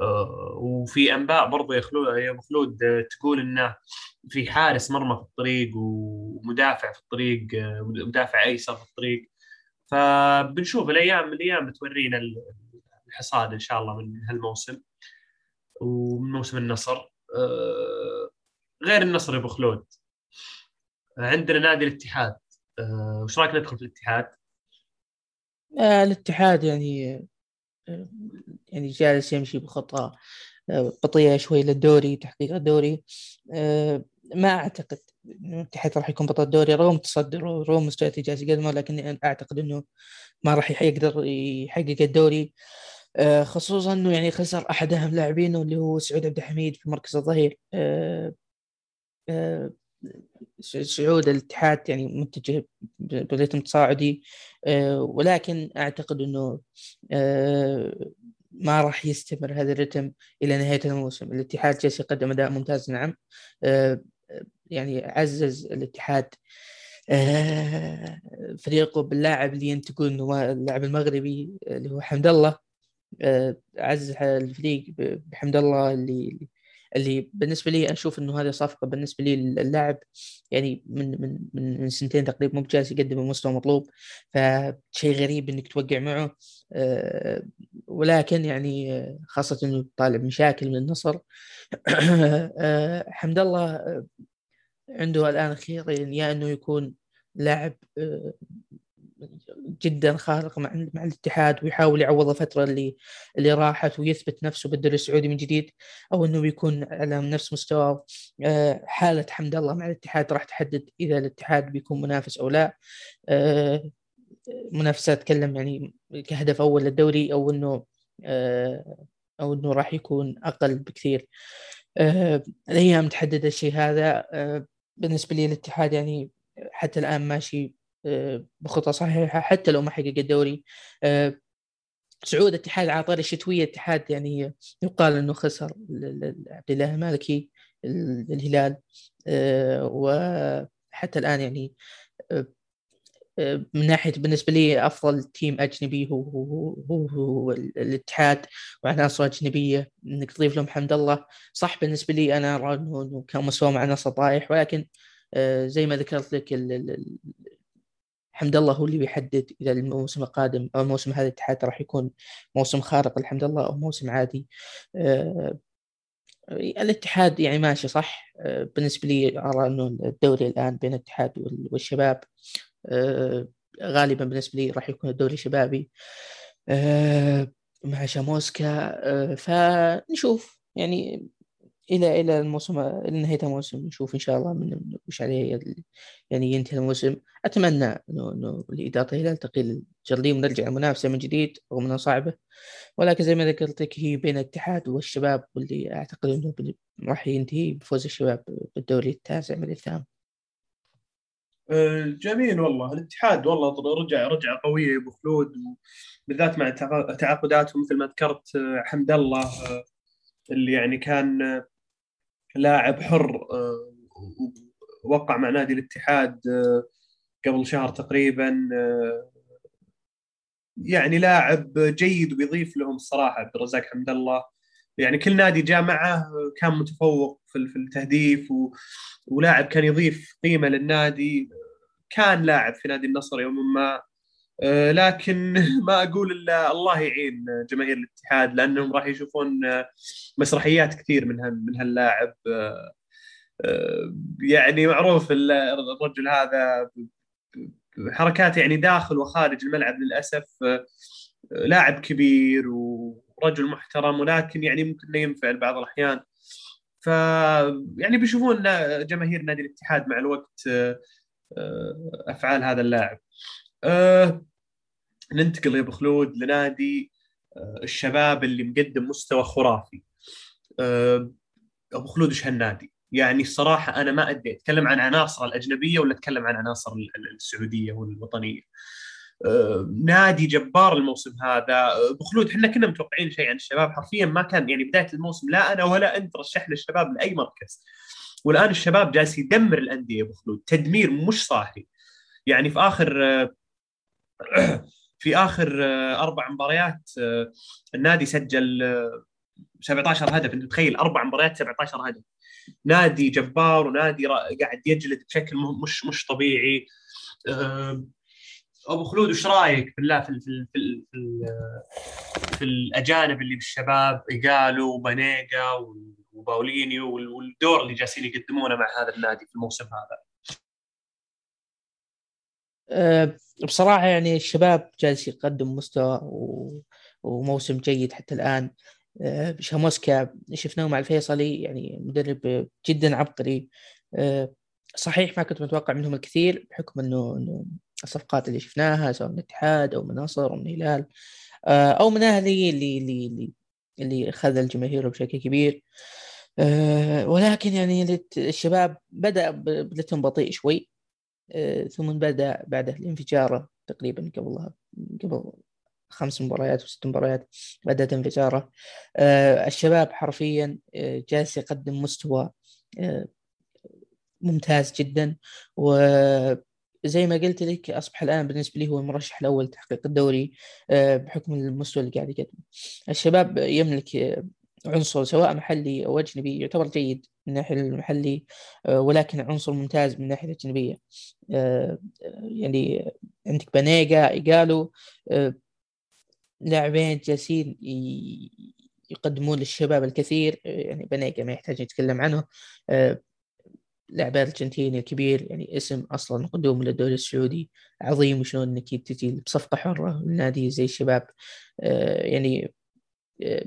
أه، وفي أنباء برضو يا خلود يا أبو خلود تقول انه في حارس مرمى في الطريق ومدافع في الطريق مدافع أيسر في الطريق. فبنشوف الأيام الأيام بتورينا الحصاد إن شاء الله من هالموسم ومن موسم النصر. آه، غير النصر يا أبو خلود عندنا نادي الاتحاد. آه، وش رأيك ندخل في الاتحاد؟ آه الاتحاد يعني آه، يعني جالس يمشي بخطى بطيئة شوي للدوري تحقيق الدوري. ما أعتقد الاتحاد راح يكون بطل الدوري. رغم تصدره ورغم مستويات جالس يقدمه لكن أعتقد أنه ما راح يقدر يحقق الدوري. آه، خصوصا إنه يعني خسر احد اهم لاعبينه اللي هو سعود عبد الحميد في مركز الظهير. آه، آه، سعود الاتحاد يعني متجه بريتم تصاعدي. ولكن أعتقد إنه ما راح يستمر هذا الرتم إلى نهاية الموسم. الاتحاد جالس يقدم أداء ممتاز نعم. يعني عزز الاتحاد فريقه باللاعب اللي ينتقل إنه اللاعب المغربي اللي هو حمد الله. آه، عزز الفريق بحمد الله اللي اللي بالنسبة لي أشوف إنه هذه صفقة بالنسبة لي اللاعب يعني من من من, سنتين تقريبا مو بجالس يقدم المستوى المطلوب فشيء غريب إنك توقع معه. آه، ولكن يعني آه، خاصة إنه طالع مشاكل من النصر. <coughs> آه، حمد الله عنده الآن خيارين يا إنه يكون لاعب جدا خارق مع مع الاتحاد ويحاول يعوض الفترة اللي اللي راحت ويثبت نفسه بالدوري السعودي من جديد أو إنه بيكون على نفس مستوى. آه، حالة حمد الله مع الاتحاد راح تحدد إذا الاتحاد بيكون منافس أو لا. آه، منافسه اتكلم يعني كهدف أول للدوري أو إنه آه، أو إنه راح يكون أقل بكثير. الأيام تحدد الشيء هذا. بالنسبة لي الاتحاد يعني حتى الآن ماشي بخطى صحيحة حتى لو ما حقق الدوري. آه، صعود اتحاد عطاري الشتوية اتحاد يعني يقال إنه خسر عبد الله المالكي الهلال. آه، وحتى الآن يعني آه، من ناحية بالنسبة لي أفضل تيم أجنبي هو هو هو, هو الاتحاد وعناصر أجنبية. إنك تضيف لهم حمد الله. صح بالنسبة لي أنا ارى انه كان مستوى مع نصر طايح ولكن زي ما ذكرت لك حمد الله هو اللي بيحدد إذا الموسم القادم أو الموسم هذا الاتحاد راح يكون موسم خارق الحمد لله أو موسم عادي. آه الاتحاد يعني ماشي صح. آه بالنسبة لي أرى إنه الدوري الآن بين الاتحاد والشباب آه غالبا بالنسبة لي راح يكون الدوري شبابي آه مع شاموسكا. آه فنشوف يعني إلى إلى الموسم إلى نهاية الموسم نشوف إن شاء الله من وش عليه يعني ينتهي الموسم. أتمنى إنه إنه لاداره الهلال تقيل الجرديم ونرجع المنافسة من جديد رغم إنها صعبة. ولكن زي ما ذكرت لك هي بين الاتحاد والشباب واللي أعتقد إنه راح ينتهي بفوز الشباب بالدوري التاسع من الثامن. أه، جميل والله. الاتحاد والله رجع رجع قويه أبو خلود بالذات مع تعاقداتهم مثل ما ذكرت أه، حمد الله أه، اللي يعني كان لاعب حر آه، وقع مع نادي الاتحاد آه، قبل شهر تقريبا آه، يعني لاعب جيد وبيضيف لهم الصراحة عبد الرزاق حمد الله. يعني كل نادي جاء معه كان متفوق في التهديف و... ولاعب كان يضيف قيمة للنادي. كان لاعب في نادي النصر يوما ما. لكن <laughs> ما أقول إلا الله يعين جماهير الاتحاد لأنهم راح يشوفون مسرحيات كثير من من هاللاعب. يعني معروف الرجل هذا حركات يعني داخل وخارج الملعب للأسف لاعب كبير ورجل محترم ولكن يعني ممكن ينفعل بعض الأحيان. ف يعني بيشوفون جماهير نادي الاتحاد مع الوقت أفعال هذا اللاعب. أه ننتقل يا أبو خلود لنادي أه الشباب اللي مقدم مستوى خرافي. أه أبو خلود إيش هالنادي؟ يعني الصراحه أنا ما أدري أتكلم عن عناصر الأجنبية ولا أتكلم عن عناصر السعودية والوطنية. أه نادي جبار الموسم هذا. أبو خلود إحنا كنا متوقعين شيء عن الشباب. حرفيا ما كان يعني بداية الموسم لا أنا ولا أنت رشحنا الشباب لأي مركز. والآن الشباب جالس يدمر الأندية أبو خلود. تدمير مش صاحي. يعني في آخر أه <clears throat> في آخر آه، أربع مباريات آه، النادي سجل 17 آه، هدف. أنت تخيل أربع مباريات 17 هدف. نادي جبار ونادي قاعد يجلد بشكل مش مش طبيعي. أبو خلود وش رأيك بالله في في في, في, في الأجانب اللي بالشباب إيجالو وبانيجا وباولينيو والدور اللي جالسين يقدمونه مع هذا النادي في الموسم هذا؟ بصراحة يعني الشباب جالس يقدم مستوى. وموسم جيد حتى الآن. أه شاموسكا شفناه مع الفيصلي يعني مدرب جدا عبقري. أه صحيح ما كنت متوقع منهم الكثير بحكم انه إنه الصفقات اللي شفناها سواء من الاتحاد أو من نصر أو من الهلال آه، أو من أهلي اللي اللي اللي خذ الجماهير بشكل كبير. ولكن يعني الشباب بدأ بدتهم بطيء شوي. آه، ثم بدا بعده الانفجاره تقريبا قبل قبل خمس مباريات وست مباريات بدات انفجاره آه، الشباب حرفيا آه، جالس يقدم مستوى ممتاز جدا وزي ما قلت لك أصبح الآن بالنسبة لي هو المرشح الأول لتحقيق الدوري بحكم المستوى اللي قاعد يقدمه. الشباب يملك عنصر سواء محلي أو أجنبي يعتبر جيد من الناحيه المحلي آه، ولكن عنصر ممتاز من الناحيه الأجنبية. آه، يعني عندك بانيجا إيجالو لاعبين جالسين يقدمون للشباب الكثير. يعني بانيجا ما يحتاج نتكلم عنه. لاعب الارجنتيني الكبير يعني اسم أصلا قدوم للدوري السعودي. عظيم وشلون إنك تجي بصفقة حرة من نادي زي الشباب. يعني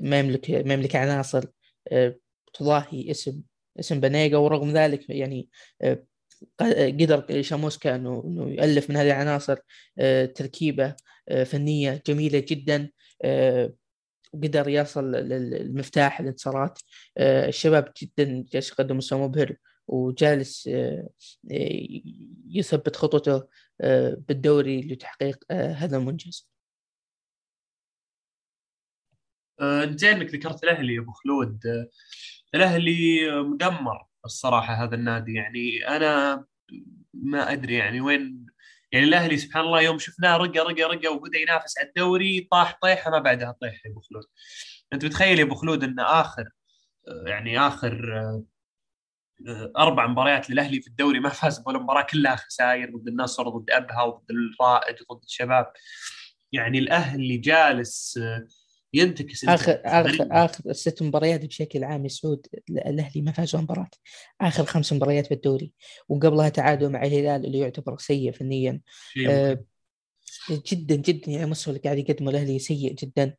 ما يملك عناصر آه، تضاهي اسم اسم بنيجا ورغم ذلك يعني آه، قدر شاموسكا إنه إنه من هذه العناصر آه، تركيبة فنية جميلة جدا وقدر يصل للمفتاح الانتصارات الشباب جدا جالس يقدم مستوى مبهر وجالس يثبت خطوته بالدوري لتحقيق هذا المنجز. آه، زين انك ذكرت الأهلي يا أبو خلود. آه، الأهلي مدمر الصراحة هذا النادي. يعني أنا ما أدري يعني وين يعني الأهلي سبحان الله يوم شفناه رقى رقى رقى وبدأ ينافس على الدوري طاح طيحة ما بعدها طيح يا أبو خلود. أنت متخيل يا أبو خلود إن اخر آه، يعني آخر أربع مباريات للأهلي في الدوري ما فاز بولا مباراة كلها خسائر ضد النصر ضد أبها وضد الرائد ضد الشباب. يعني الأهلي جالس ينتكس اخر اخر آخر ست مباريات بشكل عام يا سعود الأهلي ما فاز مباراة. آخر خمس مباريات بالدوري. وقبلها تعادل مع الهلال اللي يعتبر سيء فنيا. آه جدا جدا يعني المستوى اللي قاعد يقدمه الأهلي سيء جدا.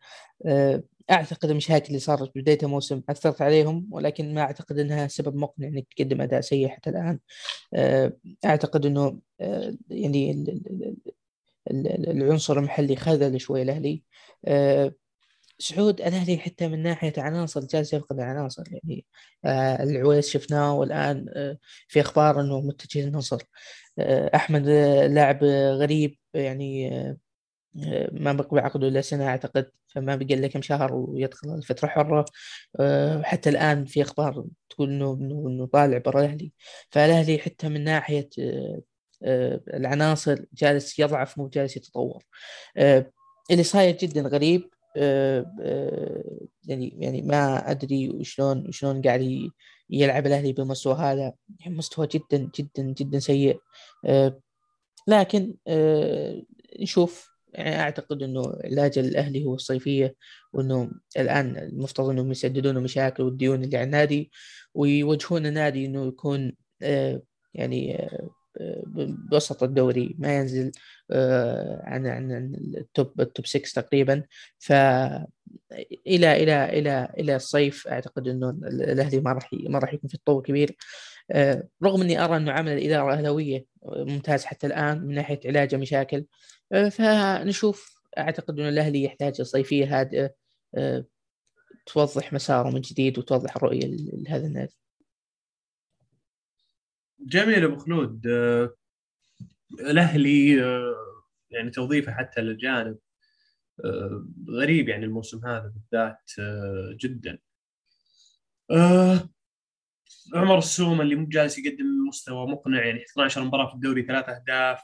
آه أعتقد المشاكل اللي صارت بداية الموسم أثرت عليهم ولكن ما أعتقد إنها سبب مقنع إنك تقدم أداء سيء حتى الآن. آه أعتقد إنه آه يعني العنصر المحلي خذل شوي الأهلي. آه سعود الاهلي حتى من ناحية عناصر جالس يفقد العناصر يعني آه العويس شفناه والآن آه في أخبار إنه متجه للنصر. آه أحمد آه لاعب غريب يعني آه ما بقى عقده إلا سنة أعتقد فما بقى له كم شهر ويدخل الفترة حرة. آه، حتى الآن في أخبار تقول إنه إنه طالع برا الاهلي فالاهلي حتى من ناحية آه، آه، العناصر جالس يضعف مو جالس يتطور. اللي صاير جدا غريب آه، آه، يعني يعني ما أدري وشلون وشلون قاعد يلعب الأهلي بالمستوى هذا. يعني مستوى جدا جدا جدا سيء. آه، لكن نشوف. يعني أعتقد إنه علاج الأهلي هو الصيفية وإنه الآن المفترض إنهم يسددون المشاكل والديون اللي على النادي ويوجهون النادي إنه يكون يعني بوسط الدوري ما ينزل آه، عن عن التوب التوب 6 تقريبا. ف إلى إلى إلى إلى الصيف أعتقد إنه الأهلي ما راح ما راح يكون في تطور كبير. آه، رغم إني أرى إنه عمل الإدارة الأهلاوية ممتاز حتى الآن من ناحية علاج المشاكل آه، فنشوف. أعتقد إنه الأهلي يحتاج صيفية هادئه توضح مساره من جديد وتوضح الرؤيه لهذا النادي. جميل أبو خلود. آه، الأهلي آه، يعني توظيفه حتى للجانب آه، غريب يعني الموسم هذا بالذات جدا. عمر السومه اللي مو جالس يقدم مستوى مقنع يعني 12 مباراة في الدوري ثلاث أهداف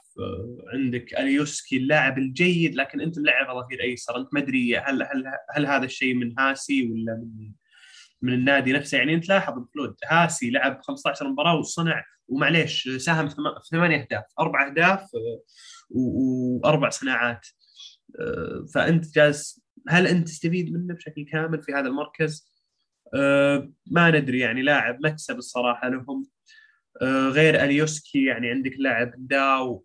عندك أليوسكي اللاعب الجيد لكن أنت اللاعب ظهير ايسر أنت ما أدري هل هل هل هذا الشيء من هاسي ولا من من النادي نفسه يعني أنت لاحظ الفلود هاسي لعب 15 مباراة وصنع ومعليش ساهم في ثمانية أهداف أربع أهداف آه، وأربع صناعات. آه، فأنت جالس هل أنت تستفيد منه بشكل كامل في هذا المركز؟ آه، ما ندري يعني لاعب مكسب الصراحة لهم. غير أليوسكي يعني عندك لاعب داو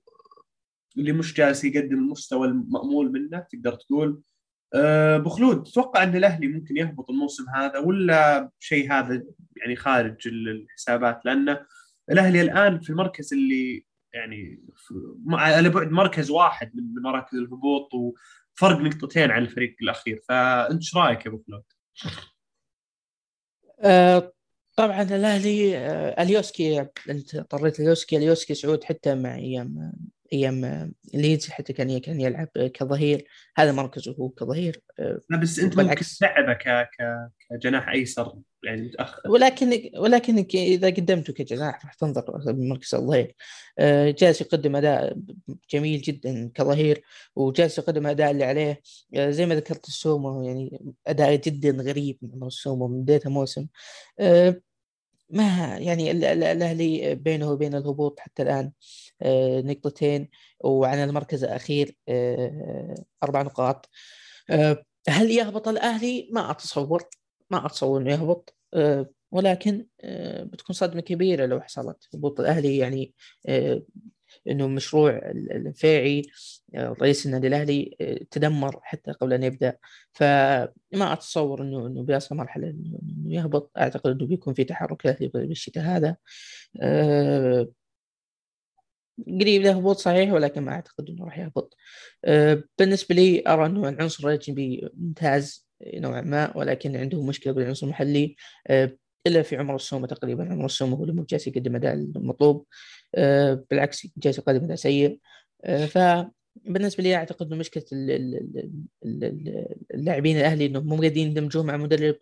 اللي مش جالس يقدم المستوى المأمول منه تقدر تقول. أبو خلود تتوقع إن الأهلي ممكن يهبط الموسم هذا ولا شيء هذا يعني خارج الحسابات لأنه الأهلي الآن في المركز اللي يعني على بعد مركز واحد من مراكز الهبوط وفرق نقطتين عن الفريق الأخير فأنت إيش رأيك يا أبو خلود؟ أه طبعا الأهلي أه أليوسكي أنت اضطريت أليوسكي أليوسكي سعود حتى مع أيام أيام ليدز حتى كان كان يلعب كظهير. هذا مركزه هو كظهير لا بس أنت بالعكس لعبه ك... ك... كجناح أيسر يعني متأخر. ولكن ولكنك إذا قدمته كجناح راح تنظر بمركز الظهير. آه، جالس يقدم أداء جميل جدا كظهير وجالس يقدم أداء اللي عليه. آه، زي ما ذكرت السومو يعني أداء جدا غريب من السومو من بداية الموسم. آه، ما يعني الاهلي بينه وبين الهبوط حتى الآن. نقطتين وعن المركز الأخير أربع نقاط. هل يهبط الأهلي؟ ما أتصور ما أتصور إنه يهبط ولكن بتكون صدمة كبيرة لو حصلت هبوط الأهلي. يعني إنه مشروع الفيعي رئيس النادي الأهلي تدمر حتى قبل أن يبدأ. فما أتصور إنه إنه بيصل مرحلة إنه يهبط. أعتقد إنه بيكون في تحرك أهلي بالشتاء هذا. قريب له هبوط صحيح ولكن ما أعتقد إنه راح يهبط. بالنسبة لي أرى إنه العنصر الاجنبي ممتاز نوعا ما ولكن عندهم مشكلة بالعنصر المحلي. آه، إلا في عمر السومه تقريبا. عمر السومه هو اللي مو جالس يقدم أداء المطلوب. آه، بالعكس جالس يقدم أداء سيء. آه، فبالنسبة لي أعتقد إنه مشكلة اللاعبين الأهلي إنهم مو قادرين يندمجون مع مدرب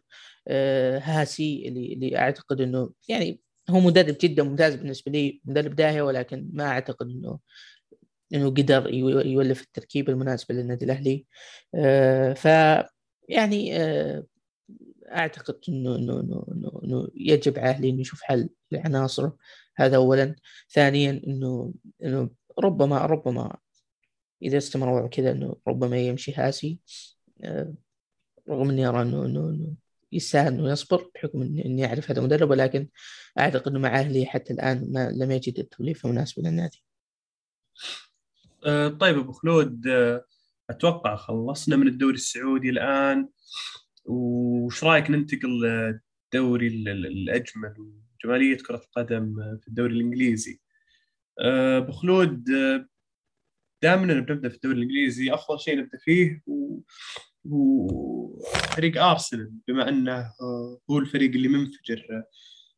هاسي اللي أعتقد إنه يعني هو مدرب جدا ممتاز بالنسبة لي مدرب داهيه ولكن ما أعتقد إنه إنه قدر يولف التركيبه المناسبه للنادي الأهلي. ف يعني آه، أعتقد إنه إنه إنه إنه يجب على الاهلي إنه يشوف حل لعناصره. هذا اولا. ثانيا إنه إنه ربما ربما إذا استمروا كذا إنه ربما يمشي هاسي. آه، رغم إني أرى إنه إنه يستاهل انه يصبر بحكم اني أعرف هذا المدرب ولكن أعتقد إنه مع أهلي حتى الآن ما لم يجد التوليفة المناسبه للنادي. أه طيب أبو خلود أه أتوقع خلصنا من الدوري السعودي الآن وش رأيك ننتقل للدوري الأجمل وجماليه كرة القدم في الدوري الإنجليزي أه، أبو خلود أه، دائما بنبدا في الدوري الإنجليزي أفضل شيء نبدأ فيه. وفريق أرسنال بما أنه هو الفريق اللي منفجر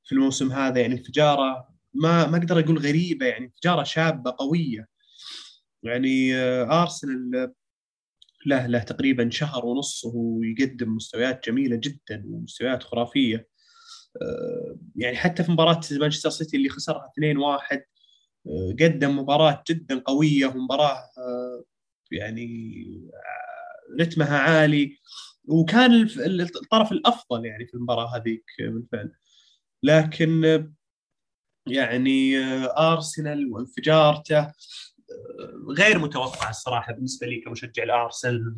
في الموسم هذا يعني انفجاره ما ما أقدر أقول غريبة يعني انفجاره شابة قوية. يعني أرسنال له له تقريبا شهر ونص وهو يقدم مستويات جميلة جدا ومستويات خرافية. يعني حتى في مباراة مانشستر سيتي اللي خسرها 2-1 آه، قدم مباراة جدا قوية ومباراة يعني رتمها عالي. وكان الطرف الأفضل يعني في المباراة هذيك بالفعل لكن يعني أرسنال وانفجارته غير متوقع الصراحة بالنسبة لي كمشجع الأرسنال.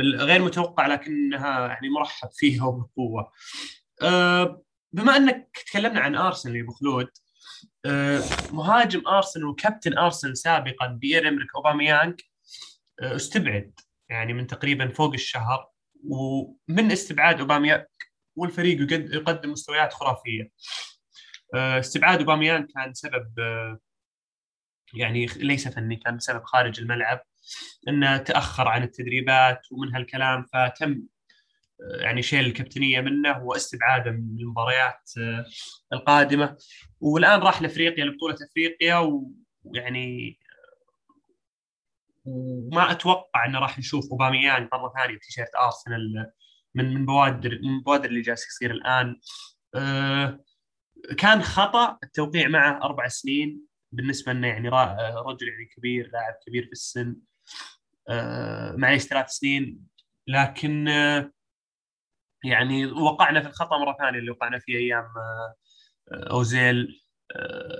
غير متوقع لكنها يعني مرحب فيها وبقوة. بما أنك تكلمنا عن أرسنال يا أبو خلود مهاجم أرسنال وكابتن أرسنال سابقا بيير إمريك اوباميانج استبعد يعني من تقريبا فوق الشهر ومن استبعاد اوباميانج والفريق يقدم مستويات خرافية. استبعاد اوباميانج كان سبب يعني ليس فني كان بسبب خارج الملعب إنه تأخر عن التدريبات ومن هالكلام فتم آه، يعني شيل الكابتنية منه واستبعاده من المباريات آه، القادمة والآن راح لأفريقيا لبطولة أفريقيا ويعني وما أتوقع إنه راح نشوف اوباميان مرة ثانية بتيشيرت ارسنال من من بوادر من بوادر اللي جالس يصير الآن. آه، كان خطأ التوقيع معه أربع سنين بالنسبة لنا يعني رجل يعني كبير لاعب كبير في السن. آه، معيش ثلاث سنين. لكن آه، يعني وقعنا في الخطأ مرة ثانية اللي وقعنا فيه أيام آه، أوزيل.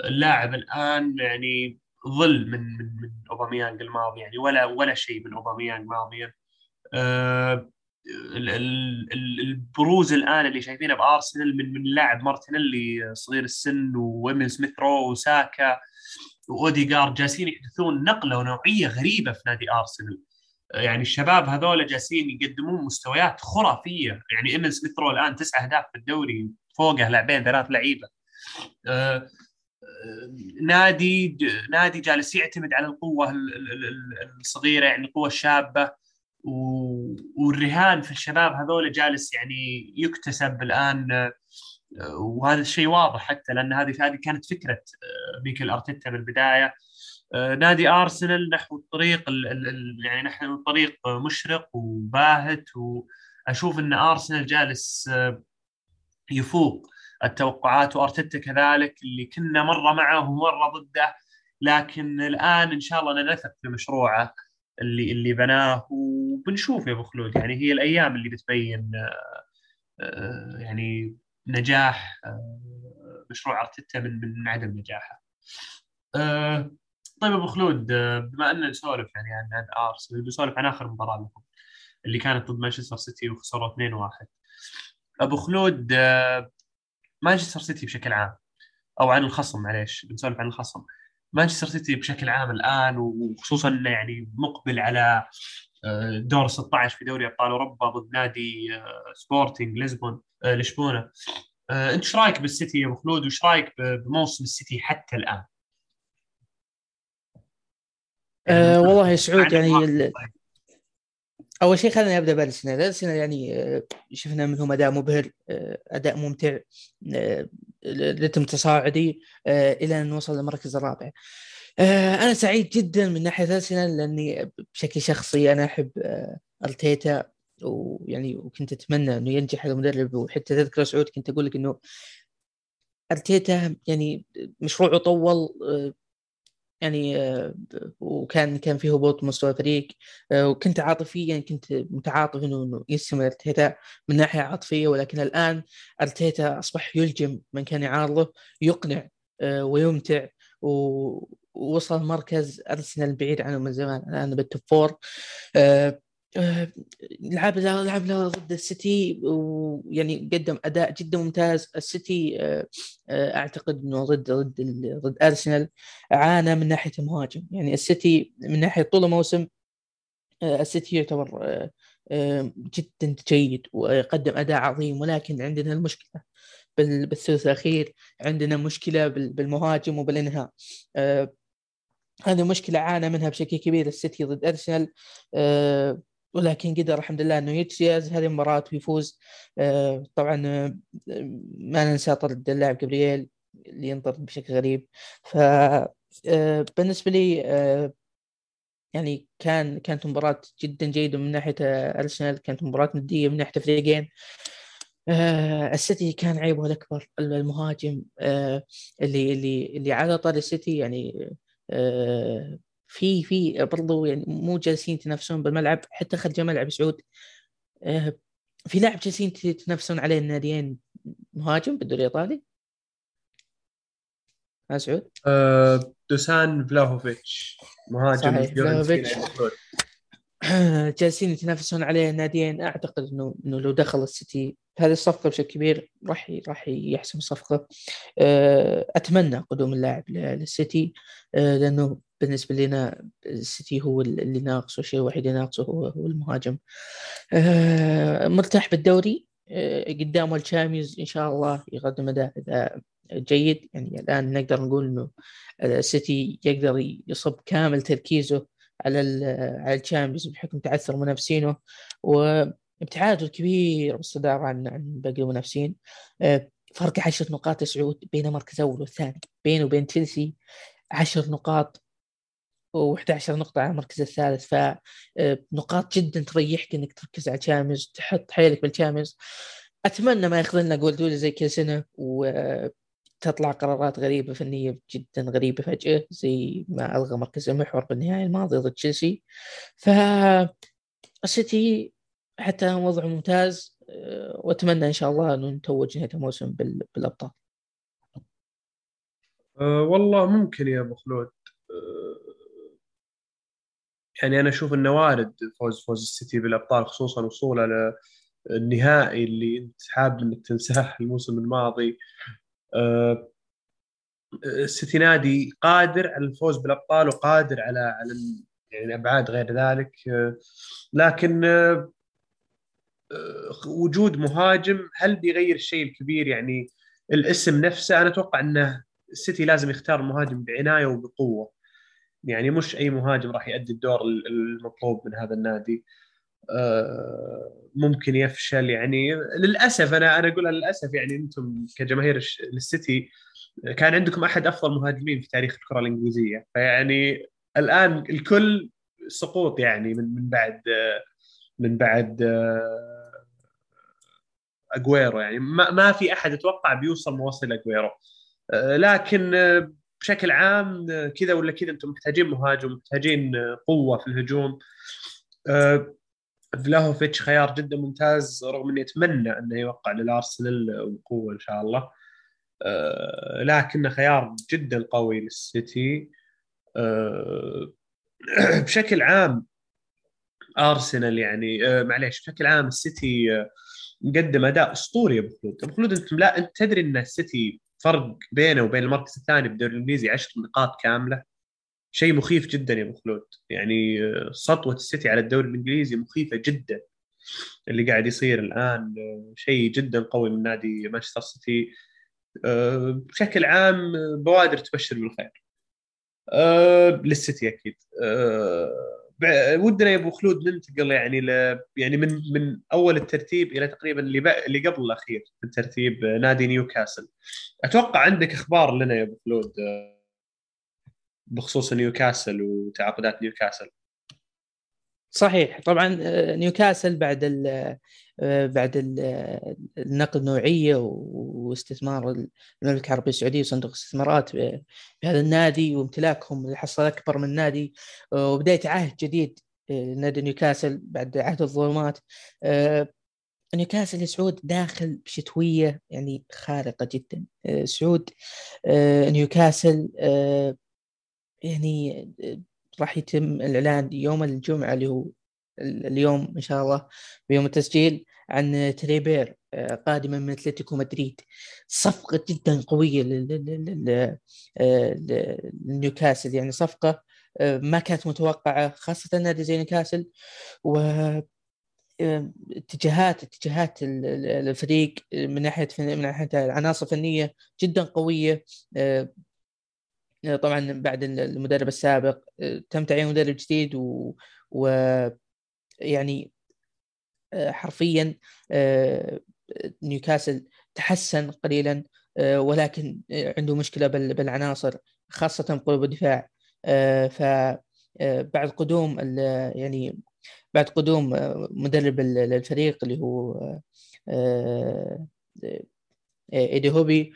اللاعب الآن يعني ظل من من من اوباميانج الماضي يعني ولا ولا شيء من اوباميانج ماضيا. البروز الآن اللي شايفينه بأرسنال من من لاعب مارتينيلي صغير السن وإيميل سميث رو وساكا وأوديجارد جالسين يحدثون نقلة نوعية غريبة في نادي أرسنال. يعني الشباب هذول جالسين يقدمون مستويات خرافية. يعني إيميل سميث رو الآن تسع أهداف في الدوري فوقه لاعبين ثلاث لعيبة. أه نادي نادي جالس يعتمد على القوة الصغيرة يعني القوة الشابة. والرهان في الشباب هذول جالس يعني يكتسب الآن وهذا الشيء واضح حتى لأن هذه هذه كانت فكرة آه، ميكل أرتيتا بالبدايه آه، نادي أرسنال نحو الطريق يعني نحو الطريق مشرق وباهت وأشوف إن أرسنال جالس آه، يفوق. التوقعات وارتيتا كذلك اللي كنا مرة معه ومرة ضده. لكن الآن إن شاء الله نثق في مشروعه اللي اللي بناه وبنشوف يا أبو خلود. يعني هي الأيام اللي بتبين يعني نجاح مشروع ارتيتا من من عدم نجاحه. طيب أبو خلود بما أن نسولف يعني عن عن ارسنال بنسولف عن آخر مباراة لهم اللي كانت ضد مانشستر سيتي وخسروا 2-1 أبو خلود مانشستر سيتي بشكل عام أو عن الخصم معليش بنسولف عن الخصم. مانشستر سيتي بشكل عام الآن وخصوصا انه يعني مقبل على آه، دور 16 في دوري أبطال أوروبا ضد نادي آه، سبورتنج لشبون آه، لشبونة. أنت إيش رأيك بالسيتي يا أبو خلود؟ وإيش رأيك بموسم السيتي حتى الآن؟ أه والله يا سعود يعني أول شيء خليني ابدا بارسنال ارسنال يعني آه، شفنا منهم اداء مبهر آه، أداء ممتع آه، رتم تصاعدي إلى أن وصل للمركز الرابع. أنا سعيد جدا من ناحية ارسنال لأني بشكل شخصي أنا أحب أرتيتا ويعني وكنت أتمنى أنه ينجح المدرب. وحتى تذكر سعود كنت أقول لك أنه أرتيتا يعني مشروعه طول يعني آه، وكان كان في هبوط مستوى الفريق. آه، وكنت عاطفيا يعني كنت متعاطف إنه يستمر أرتيتا من ناحية عاطفية ولكن الآن أرتيتا أصبح يلجم من كان يعارضه يقنع آه، ويمتع ووصل مركز أرسنال بعيد عنه من زمان. الآن بال top four. لعب لعب ضد السيتي ويعني قدم أداء جدا ممتاز. السيتي آه، آه، أعتقد إنه ضد ضد ضد أرسنال عانى من ناحية المهاجم. يعني السيتي من ناحية طول الموسم السيتي يعتبر جدا جيد وقدم أداء عظيم. ولكن عندنا المشكلة بالثلث الأخير عندنا مشكلة بالمهاجم وبالإنهاء. هذه مشكلة عانى منها بشكل كبير السيتي ضد أرسنال. ولكن قدر الحمد لله إنه يجتاز هذه المباراة ويفوز. آه، طبعا آه، ما ننسى طرد اللاعب جابرييل اللي ينطرد بشكل غريب. ف آه، بالنسبة لي يعني كان كانت مباراة جدا جيدة من ناحية أرسنال. كانت مباراة ندية من ناحية الفريقين السيتي كان عيبه الأكبر المهاجم اللي اللي اللي على طار السيتي يعني في في برضو يعني مو جالسين يتنافسون بالملعب حتى خارج الملعب سعود آه، في لاعب جالسين يتنافسون عليه الناديين مهاجم بالدوري الإيطالي. ها سعود؟ أه دوسان فلاهوفيتش مهاجم فلاهوفيتش. جالسين يتنافسون عليه الناديين. أعتقد إنه إنه لو دخل السيتي هذه الصفقة بشكل كبير راح راح يحسم الصفقه آه، أتمنى قدوم اللاعب للسيتي آه، لأنه بالنسبة لنا السيتي هو اللي ناقصه الشيء الوحيد اللي ناقصه هو هو المهاجم. آه، مرتاح بالدوري. قدامه الشاميز إن شاء الله يقدم أداء جيد. يعني الآن نقدر نقول إنه السيتي يقدر يصب كامل تركيزه على على الشامبيونز بحكم تعثر منافسينه. وابتعاده الكبير بالصداره عن عن باقي المنافسين. آه، فرق عشر نقاط سعود بين المركز الأول والثاني. بينه وبين تشيلسي عشر نقاط. و11 نقطة على المركز الثالث فنقاط آه، جدا تريحك إنك تركز على الشامز تحط حيلك بالشامبز أتمنى ما ياخذ لنا قوارديولا زي كل سنة و تطلع قرارات غريبة فنية جدا غريبة فجأة زي ما ألغى مركز المحور بالنهائي الماضي ضد تشيلسي. ف السيتي حتى وضعه ممتاز آه، وأتمنى إن شاء الله إنه نتوج نهاية الموسم بالأبطال. أه والله ممكن يا أبو خلود. يعني أنا أشوف إنه وارد فوز فوز السيتي بالأبطال خصوصا وصوله للنهائي اللي أنت حاب إنك تنساه <laughs> الموسم الماضي. آه، السيتي نادي قادر على الفوز بالأبطال وقادر على على يعني أبعاد غير ذلك. آه، لكن آه، وجود مهاجم هل بيغير الشيء الكبير يعني الاسم نفسه أنا أتوقع إنه السيتي لازم يختار مهاجم بعناية وبقوة. يعني مش أي مهاجم راح يؤدي الدور المطلوب من هذا النادي. ممكن يفشل يعني. للأسف أنا أنا أقول للأسف يعني أنتم كجماهير السيتي كان عندكم أحد أفضل مهاجمين في تاريخ الكرة الإنجليزية. فيعني الآن الكل سقوط يعني من من بعد من بعد أجويرو يعني. ما, في أحد أتوقع بيوصل مواصل أجويرو. آه، لكن آه، بشكل عام آه، كذا ولا كذا أنتم محتاجين مهاجم محتاجين قوة في الهجوم. فلاهوفيتش خيار جدا ممتاز رغم إني أتمنى أنه يوقع للأرسنال بقوة إن شاء الله. لكنه خيار جدا قوي للسيتي. <clears throat> بشكل عام أرسنال يعني معليش بشكل عام السيتي مقدم أداء أسطوري يا أبو خلود. أبو خلود انت لا أنت تدري إن السيتي فرق بينه وبين المركز الثاني بالدوري الإنجليزي 10 نقاط كاملة. شيء مخيف جدا يا أبو خلود. يعني آه، سطوة السيتي على الدوري الإنجليزي مخيفة جدا. اللي قاعد يصير الآن آه، شيء جدا قوي من نادي مانشستر سيتي. آه، بشكل عام بوادر تبشر بالخير. للسيتي أكيد. ودنا يا أبو خلود ننتقل يعني ل يعني من من أول الترتيب إلى تقريبا اللي اللي قبل الأخير في الترتيب نادي نيوكاسل. أتوقع عندك إخبار لنا يا أبو خلود بخصوص نيوكاسل وتعاقدات نيوكاسل. صحيح. طبعا آه، نيوكاسل بعد آه، بعد النقلة نوعية واستثمار المملكة العربية السعودية وصندوق الاستثمارات بهذا النادي وامتلاكهم لحصة أكبر من نادي آه، وبداية عهد جديد نادي نيوكاسل بعد عهد الظلمات. نيوكاسل سعود داخل بشتوية يعني خارقة جدا. سعود نيوكاسل يعني راح يتم الإعلان يوم الجمعة اللي هو اليوم إن شاء الله بيوم التسجيل عن تريبيير آه، قادما من أتلتيكو مدريد. صفقة جدا قوية لنيوكاسل. يعني صفقة آه، ما كانت متوقعة خاصة نادي زي نيوكاسل. و آه، اتجاهات اتجاهات الفريق من ناحية من ناحية العناصر الفنية جدا قوية. طبعا بعد المدرب السابق تم تعيين مدرب جديد و, و يعني آه، حرفيا آه، نيوكاسل تحسن قليلا آه، ولكن عنده مشكلة بالعناصر خاصة قلوب الدفاع. فبعد قدوم يعني بعد قدوم مدرب الفريق اللي هو إيدي هاو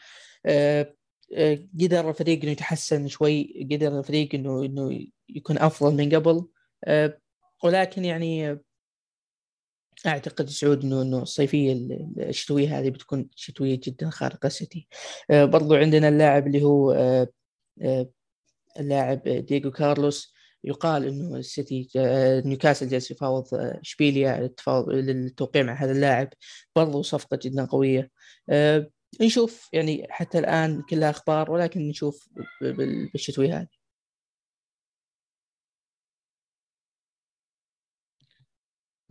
قدر الفريق إنه يتحسن شوي قدر الفريق إنه إنه يكون أفضل من قبل. ولكن يعني أعتقد سعود إنه إنه الصيفيه الشتوية هذه بتكون شتوية جدا خارقة آه، برضو عندنا اللاعب اللي هو آه، آه، اللاعب دييغو كارلوس. يقال إنه السيتي نيوكاسل جالس يفاوض إشبيليا للتوقيع مع هذا اللاعب. برضو صفقة جدا قوية. نشوف يعني حتى الآن كلها أخبار ولكن نشوف بالشتويه هذه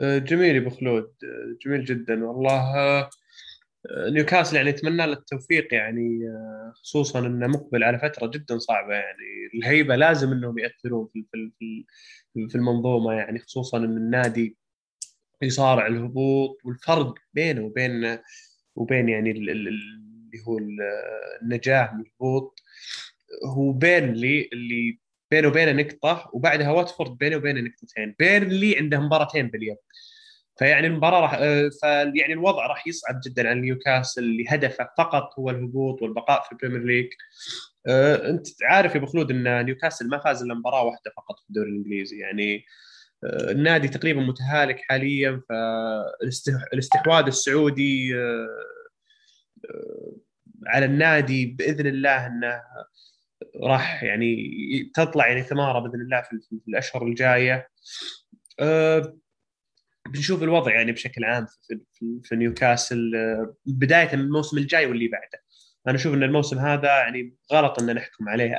جميل يا أبو خلود. جميل جدا والله. نيوكاسل يعني أتمنى له التوفيق يعني خصوصا إنه مقبل على فترة جدا صعبة يعني. الهيبة لازم إنهم يأثرون في في في المنظومة يعني خصوصا إن النادي يصارع الهبوط والفرق بينه وبين وبين يعني اللي هو النجاح من الهبوط هو بيرنلي اللي بينه وبينه نقطة وبعدها واتفورد بينه وبينه نقطتين. بيرنلي عنده مباراتين باليد. فيعني المباراة راح آه، فيعني الوضع راح يصعب جدا على نيوكاسل اللي هدفه فقط هو الهبوط والبقاء في البريمير ليج. آه، أنت عارف يا أبو خلود إن نيوكاسل ما فاز إلا مباراة واحدة فقط في الدوري الإنجليزي. يعني النادي تقريبا متهالك حاليا فالاستحواذ السعودي على النادي بإذن الله إنه راح يعني تطلع يعني ثمارة بإذن الله في, الأشهر الجاية. بنشوف الوضع يعني بشكل عام في, نيوكاسل بداية من الموسم الجاي واللي بعده. أنا أشوف إن الموسم هذا يعني غلط إن نحكم عليه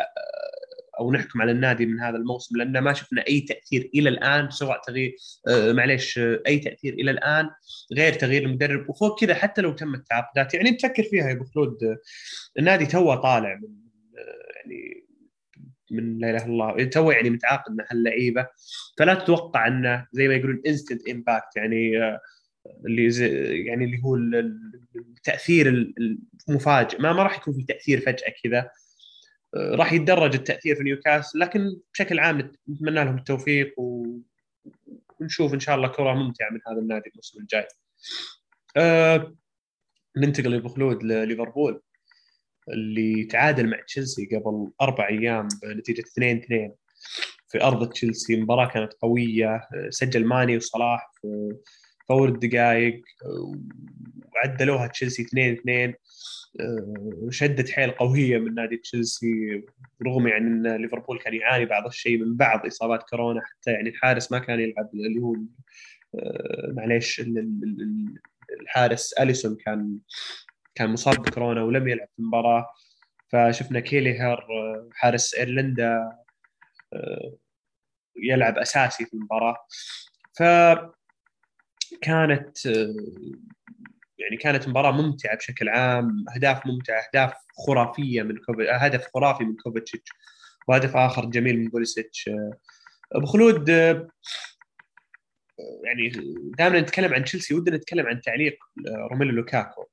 أو نحكم على النادي من هذا الموسم لأن ما شفنا أي تأثير إلى الآن سواء تغيير آه معليش أي تأثير إلى الآن غير تغيير المدرب. وفوق كذا حتى لو تم التعاقدات يعني تفكر فيها يا أبو خلود آه، النادي توه طالع من يعني من لا إله إلا الله تو يعني متعاقد مع هاللعيبة. فلا تتوقع أنه زي ما يقولون instant impact يعني آه، اللي يعني اللي هو التاثير المفاجئ ما ما راح يكون في تأثير فجأة كذا. آه، راح يتدرج التأثير في نيوكاسل لكن بشكل عام نتمنى لهم التوفيق ونشوف إن شاء الله كرة ممتعة من هذا النادي الموسم الجاي. أه ننتقل أبو خلود لليفربول اللي تعادل مع تشيلسي قبل أربع أيام بنتيجة 2 2 في أرض تشيلسي مباراة كانت قوية سجل ماني وصلاح في اول الدقائق وعدلوها تشيلسي 2 2 وشدت حيل قوية من نادي تشيلسي رغم يعني إن ليفربول كان يعاني بعض الشيء من بعض إصابات كورونا حتى يعني الحارس ما كان يلعب اللي هو آه، معليش الحارس أليسون كان كان مصاب بكورونا ولم يلعب في المباراة. فشفنا كيليهر آه، حارس إيرلندا آه، يلعب أساسي في المباراة. ف كانت يعني كانت مباراة ممتعة بشكل عام أهداف ممتعة أهداف خرافية من كوفا هدف خرافي من كوفاتشيتش وهدف آخر جميل من بوليسيك. أبو خلود يعني دائما نتكلم عن تشيلسي ودنا نتكلم عن تعليق روميلو لوكاكو.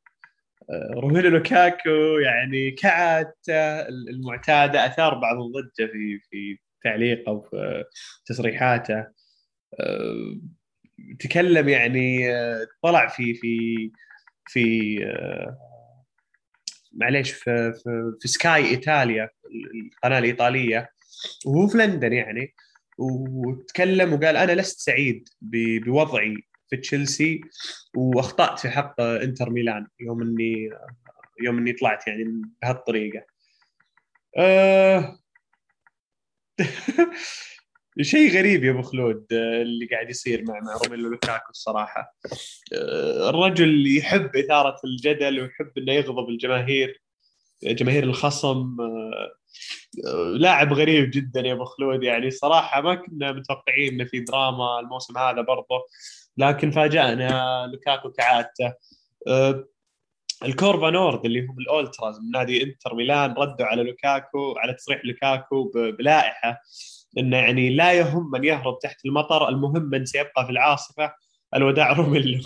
روميلو لوكاكو يعني كعادته المعتادة أثار بعض الضجة في في تعليقه وفي تصريحاته. تكلم يعني طلع في في في معليش في في, في سكاي ايطاليا القناة الإيطالية وهو في لندن يعني وتكلم وقال أنا لست سعيد بوضعي في تشيلسي وأخطأت في حق إنتر ميلان يوم إني يوم إني طلعت يعني بهالطريقة. أه <laughs> شيء غريب يا أبو خلود اللي قاعد يصير مع مع روميلو لوكاكو الصراحة. الرجل يحب إثارة الجدل ويحب إنه يغضب الجماهير جماهير الخصم. لاعب غريب جدا يا أبو خلود يعني صراحة ما كنا متوقعين إنه في دراما الموسم هذا برضه لكن فاجأنا لوكاكو كعادته. الكورفا نورد اللي هم الأولتراز من نادي إنتر ميلان ردوا على لوكاكو على تصريح لوكاكو بلائحة. انه يعني لا يهم من يهرب تحت المطر المهم من سيبقى في العاصفة الوداع روميلو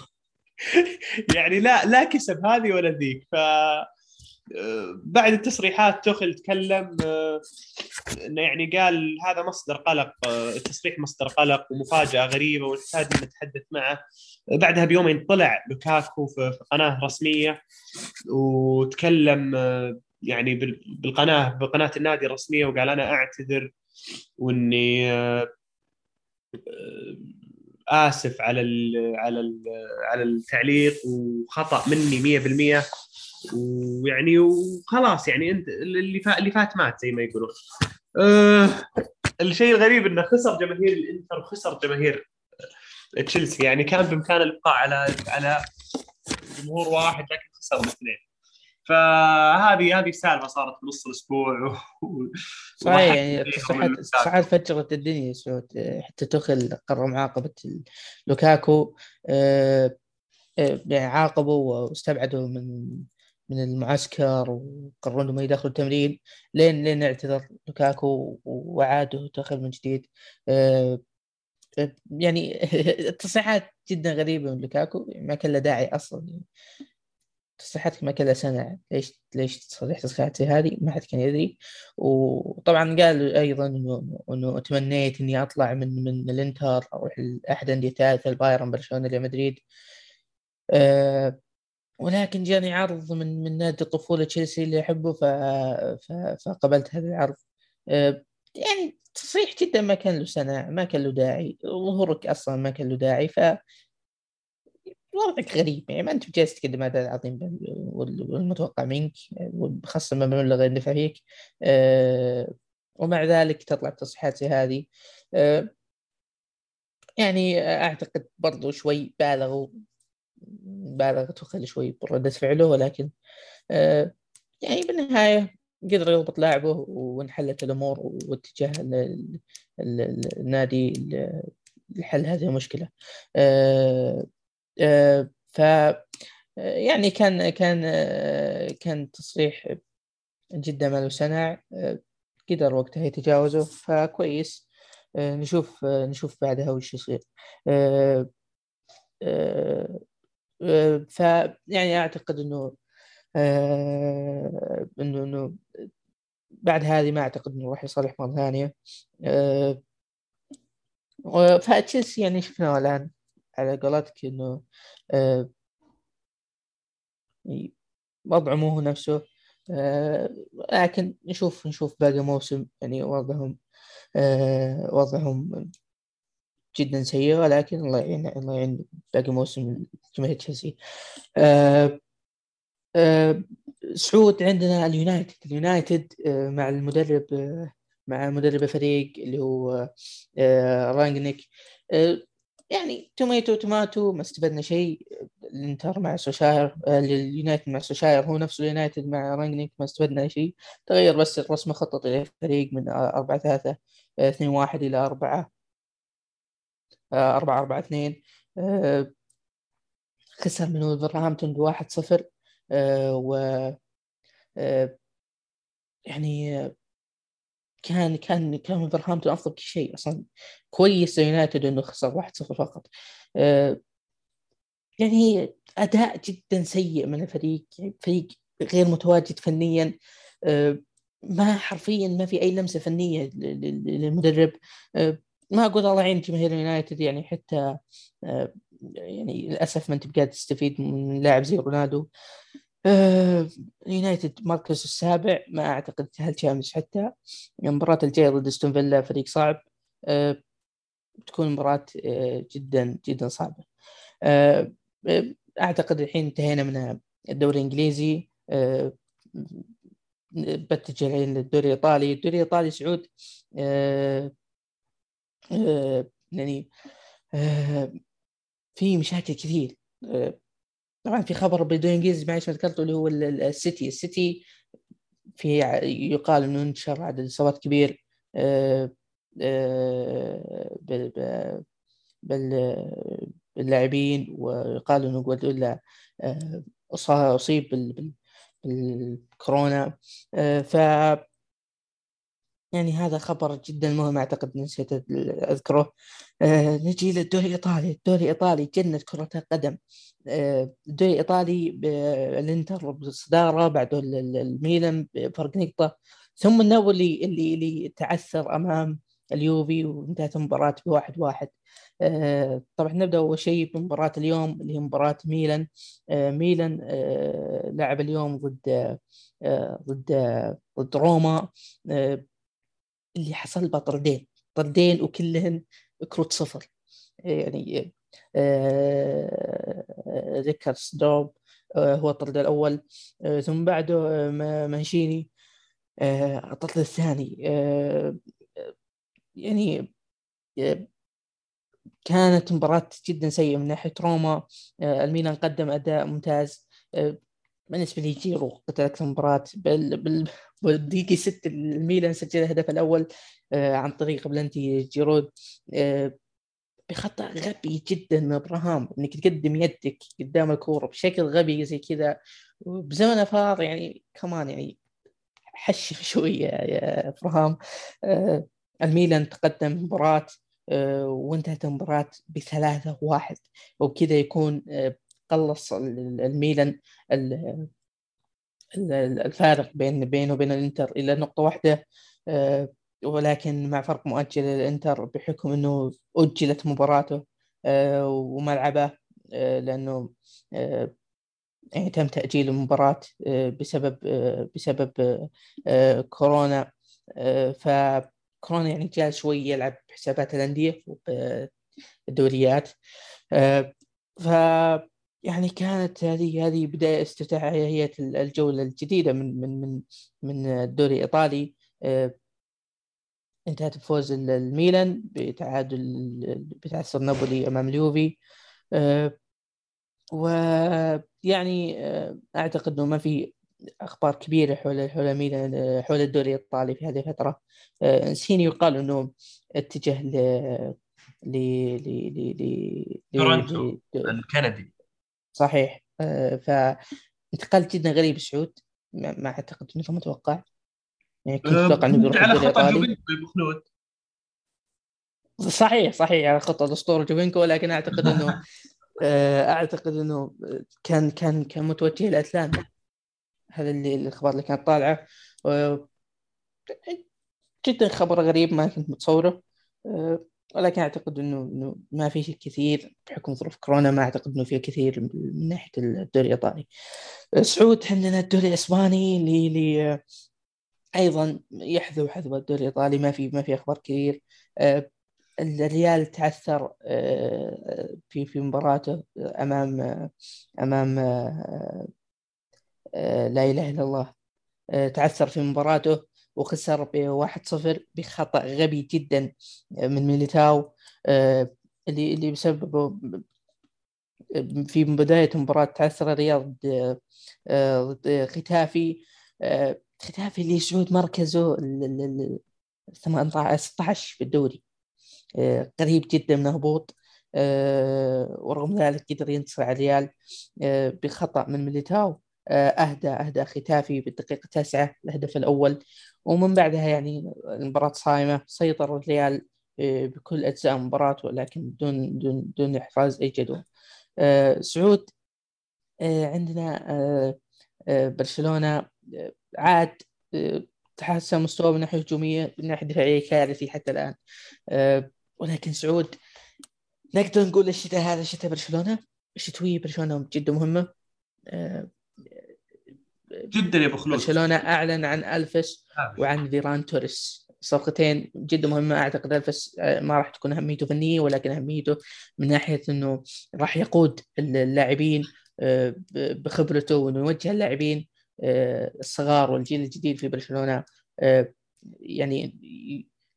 <laughs> يعني لا لا كسب هذه ولا ذيك. ف بعد التصريحات توخيل تكلم آه، إنه يعني قال هذا مصدر قلق آه، التصريح مصدر قلق ومفاجأة غريبة ونحتاج نتحدث معه. بعدها بيومين طلع لوكاكو في قناة رسمية وتكلم آه، يعني بالقناة بقناة النادي الرسمية وقال أنا أعتذر وإني آسف على ال على ال على التعليق وخطأ مني 100% ويعني وخلاص يعني أنت اللي فات اللي فات مات زي ما يقولون. أه الشيء الغريب إنه خسر جماهير الإنتر وخسر جماهير تشيلسي يعني كان بامكانه الإبقاء على على جمهور واحد لكن خسر الاثنين. فهذه هذه سالفة صارت في نص الأسبوع و... صحيح يعني صحيح فجرت الدنيا سعود حتى تخل قرر معاقبة لوكاكو. أه... أه... يعني عاقبوا واستبعدوا من من المعسكر وقرروا إنهم يدخلوا التمرين. لين لين اعتذر لوكاكو وعاد ودخل من جديد. أه... يعني <laughs> التصريحات جدا غريبة من لوكاكو ما كان له داعي أصلا. تصريحاتك ما كذا سنة ليش ليش تصريح تصريحات زي هذه؟ ما حد كان يدري. وطبعا قال أيضا انه إنه تمنيت إني أطلع من من الإنتر أروح لأحد أندية ثالثة البايرن برشلونة ريال مدريد. أه ولكن جاني عرض من من نادي الطفولة تشيلسي اللي أحبه ف... فقبلت هذا العرض. أه يعني تصريح جدا ما كان له سنة ما كان له داعي. ظهورك أصلا ما كان له داعي ف وضعك غريب يعني ما أنت جالس تقدم هذا العظيم والمتوقع منك خاصه لما المبلغ اللي دفع فيك أه ومع ذلك تطلع تصريحات زي هذه. أه يعني أعتقد برضو شوي بالغوا بالغ تخلي شوي بردة فعله ولكن أه يعني بالنهاية قدر يضبط لاعبه وانحلت الأمور واتجاه النادي لحل هذه المشكلة. أه آه، ف يعني كان كان كان تصريح جدا ما له سنع قدر وقتها يتجاوزه فكويس. نشوف نشوف بعدها وش يصير. ف يعني أعتقد إنه إنه إنه بعد هذه ما أعتقد إنه راح يصالح مرة ثانية. فتشيلسي يعني شفناه الآن. على قولتك إنه آه وضعه مو هو نفسه آه، لكن نشوف نشوف باقي موسم يعني وضعهم آه، وضعهم جدا سيء ولكن الله يعين الله يعين باقي موسم جماهير تشيلسي. آه، سعود عندنا اليونايتد اليونايتد مع المدرب مع مدرب الفريق اللي هو رانجنيك. يعني tomato tomato ما استفدنا شيء الانتر مع سولشاير اليونايتد مع سولشاير هو نفسه اليونايتد مع رانجنيك ما استفدنا شيء. تغير بس الرسم الخططي للفريق من 4 3 2 1 إلى 4 4 4 2 خسر من ولفرهامبتون ب 1 0 و آه، يعني كان كان كان ولفرهامبتون أفضل شيء أصلا. كويس يونايتد إنه خسر 1-0 فقط. آه، يعني أداء جدا سيء من الفريق يعني فريق غير متواجد فنيا. آه، ما حرفيا ما في أي لمسة فنية للمدرب. آه، ما أقول الله يعين جماهير يونايتد يعني حتى يعني للأسف ما أنت قاعد تستفيد من لاعب زي رونالدو. آه، يونايتد مركز السابع ما أعتقد هل شامس حتى. المباراة الجاية ضد أستون فيلا فريق صعب. آه، تكون مباراة آه، جدا جدا صعبة. أعتقد الحين انتهينا من الدوري الإنجليزي. بتجه الحين للدوري الإيطالي. الدوري الإيطالي سعود يعني في مشاكل كثير. طبعا في خبر بالدوري الانجليزي معلش ما ذكرته اللي هو السيتي. السيتي في يقال إنه انتشر عدد اصابات كبير آه، آه، باللاعبين ويقال إنه جوارديولا آه، أصيب بالكورونا. ف يعني هذا خبر جدا مهم أعتقد نسيت أذكره. آه نجي للدوري الإيطالي. الدوري الإيطالي جنة كرة القدم. آه الدوري الإيطالي الانتر بالصدارة بعده الميلان بفرق نقطة. ثم النابولي اللي اللي تعثر أمام اليوفي وانتهت المباراة بواحد واحد. آه طبعا نبدأ أول شيء بمباراة اليوم اللي هي مباراة ميلان. آه ميلان آه لعب اليوم ضد آه ضد ضد روما. آه اللي حصل بها طردين طردين وكلهن كروت صفر. يعني آه ذكر دوب آه هو الطرد الأول ثم بعده مانشيني الطرد الثاني. يعني كانت مباراة جدا سيئة من ناحية روما. الميلان قدم أداء ممتاز. بالنسبة لي جيرو قتل أكثر مباراة بال... بال... بالدقيقة 6 الميلان سجل الهدف الأول آه عن طريق بلنتي جيرود. آه بخطأ غبي جدا من إبراهام إنك تقدم يدك قدام الكورة بشكل غبي زي كذا بزمن فار يعني كمان يعني حشف <laughs> شوية يا إبراهام. آه الميلان تقدم مباراة آه وانتهت المباراة بثلاثة واحد وبكذا يكون قلص الميلان الفارق بين بينه وبين الإنتر إلى نقطة واحدة آه، ولكن مع فرق مؤجل للانتر بحكم إنه أجلت مباراته آه، وملعبه آه، لأنه يعني تم تأجيل المباراة بسبب بسبب كورونا فكورونا يعني جال شوي يلعب حسابات الأندية الدوريات ف يعني كانت هذه هذه بداية افتتاحية الجولة الجديدة من من من من الدوري الإيطالي. آه، انتهت بفوز الميلان بتعادل بتعثر نابولي أمام اليوفي. آه، ويعني آه، أعتقد أنه ما في أخبار كبيرة حول حول ميلان حول الدوري الإيطالي في هذه الفترة. إنسيني يقال أنه اتجه ل ل ل ل تورنتو الكندي. صحيح. آه، فانتقال جدا غريب سعود ما, أعتقد إنه متوقع. يعني كنت آه، أتوقع إنه بيروح على خطى جوفينكو صحيح صحيح على خطه الاسطوره جوفينكو لكن أعتقد إنه <laughs> آه، أعتقد إنه كان كان كان متوجه لاتلانتا هذا اللي الأخبار اللي كانت طالعة. جدا خبر غريب ما كنت متصوره. ولكن أعتقد إنه إنه ما في شيء كثير بحكم ظروف كورونا ما أعتقد إنه في كثير من ناحية الدوري الإيطالي. سعود عندنا الدوري الإسباني اللي اللي أيضا يحذو حذو الدوري الإيطالي ما في ما في أخبار كثير. آه، الريال تعثر آه، في في مباراته أمام أمام آه، لا إله إلا الله. تعثر في مباراته. وخسر ب 1-0 بخطأ غبي جدا من ميليتاو اللي اللي بسببه في بداية المباراة تعثر الرياض ضد ختافي ختافي اللي سعود مركزه 18 16 في الدوري آه، قريب جدا من الهبوط آه، ورغم ذلك قدر ينتصر على الريال آه، بخطأ من ميليتاو. أهدى أهدى ختافي بالدقيقة التاسعة الهدف الأول. ومن بعدها يعني المباراة صايمة سيطر الريال بكل أجزاء المباراة ولكن دون دون دون إحراز أي جدوى سعود عندنا برشلونة عاد تحسن مستواه من ناحية هجومية من ناحية دفاعية كارثي حتى الآن. ولكن سعود نقدر نقول الشتاء هذا شتاء برشلونة. الشتويه برشلونة جدا مهمة. جدا يا أبو خلود. برشلونة أعلن عن الفس وعن فيران توريس. صفقتين جدا مهمة أعتقد الفس آه، ما راح تكون أهميته فنية ولكن أهميته من ناحية إنه راح يقود اللاعبين آه، بخبرته وإنه يوجه اللاعبين آه، الصغار والجيل الجديد في برشلونة آه، يعني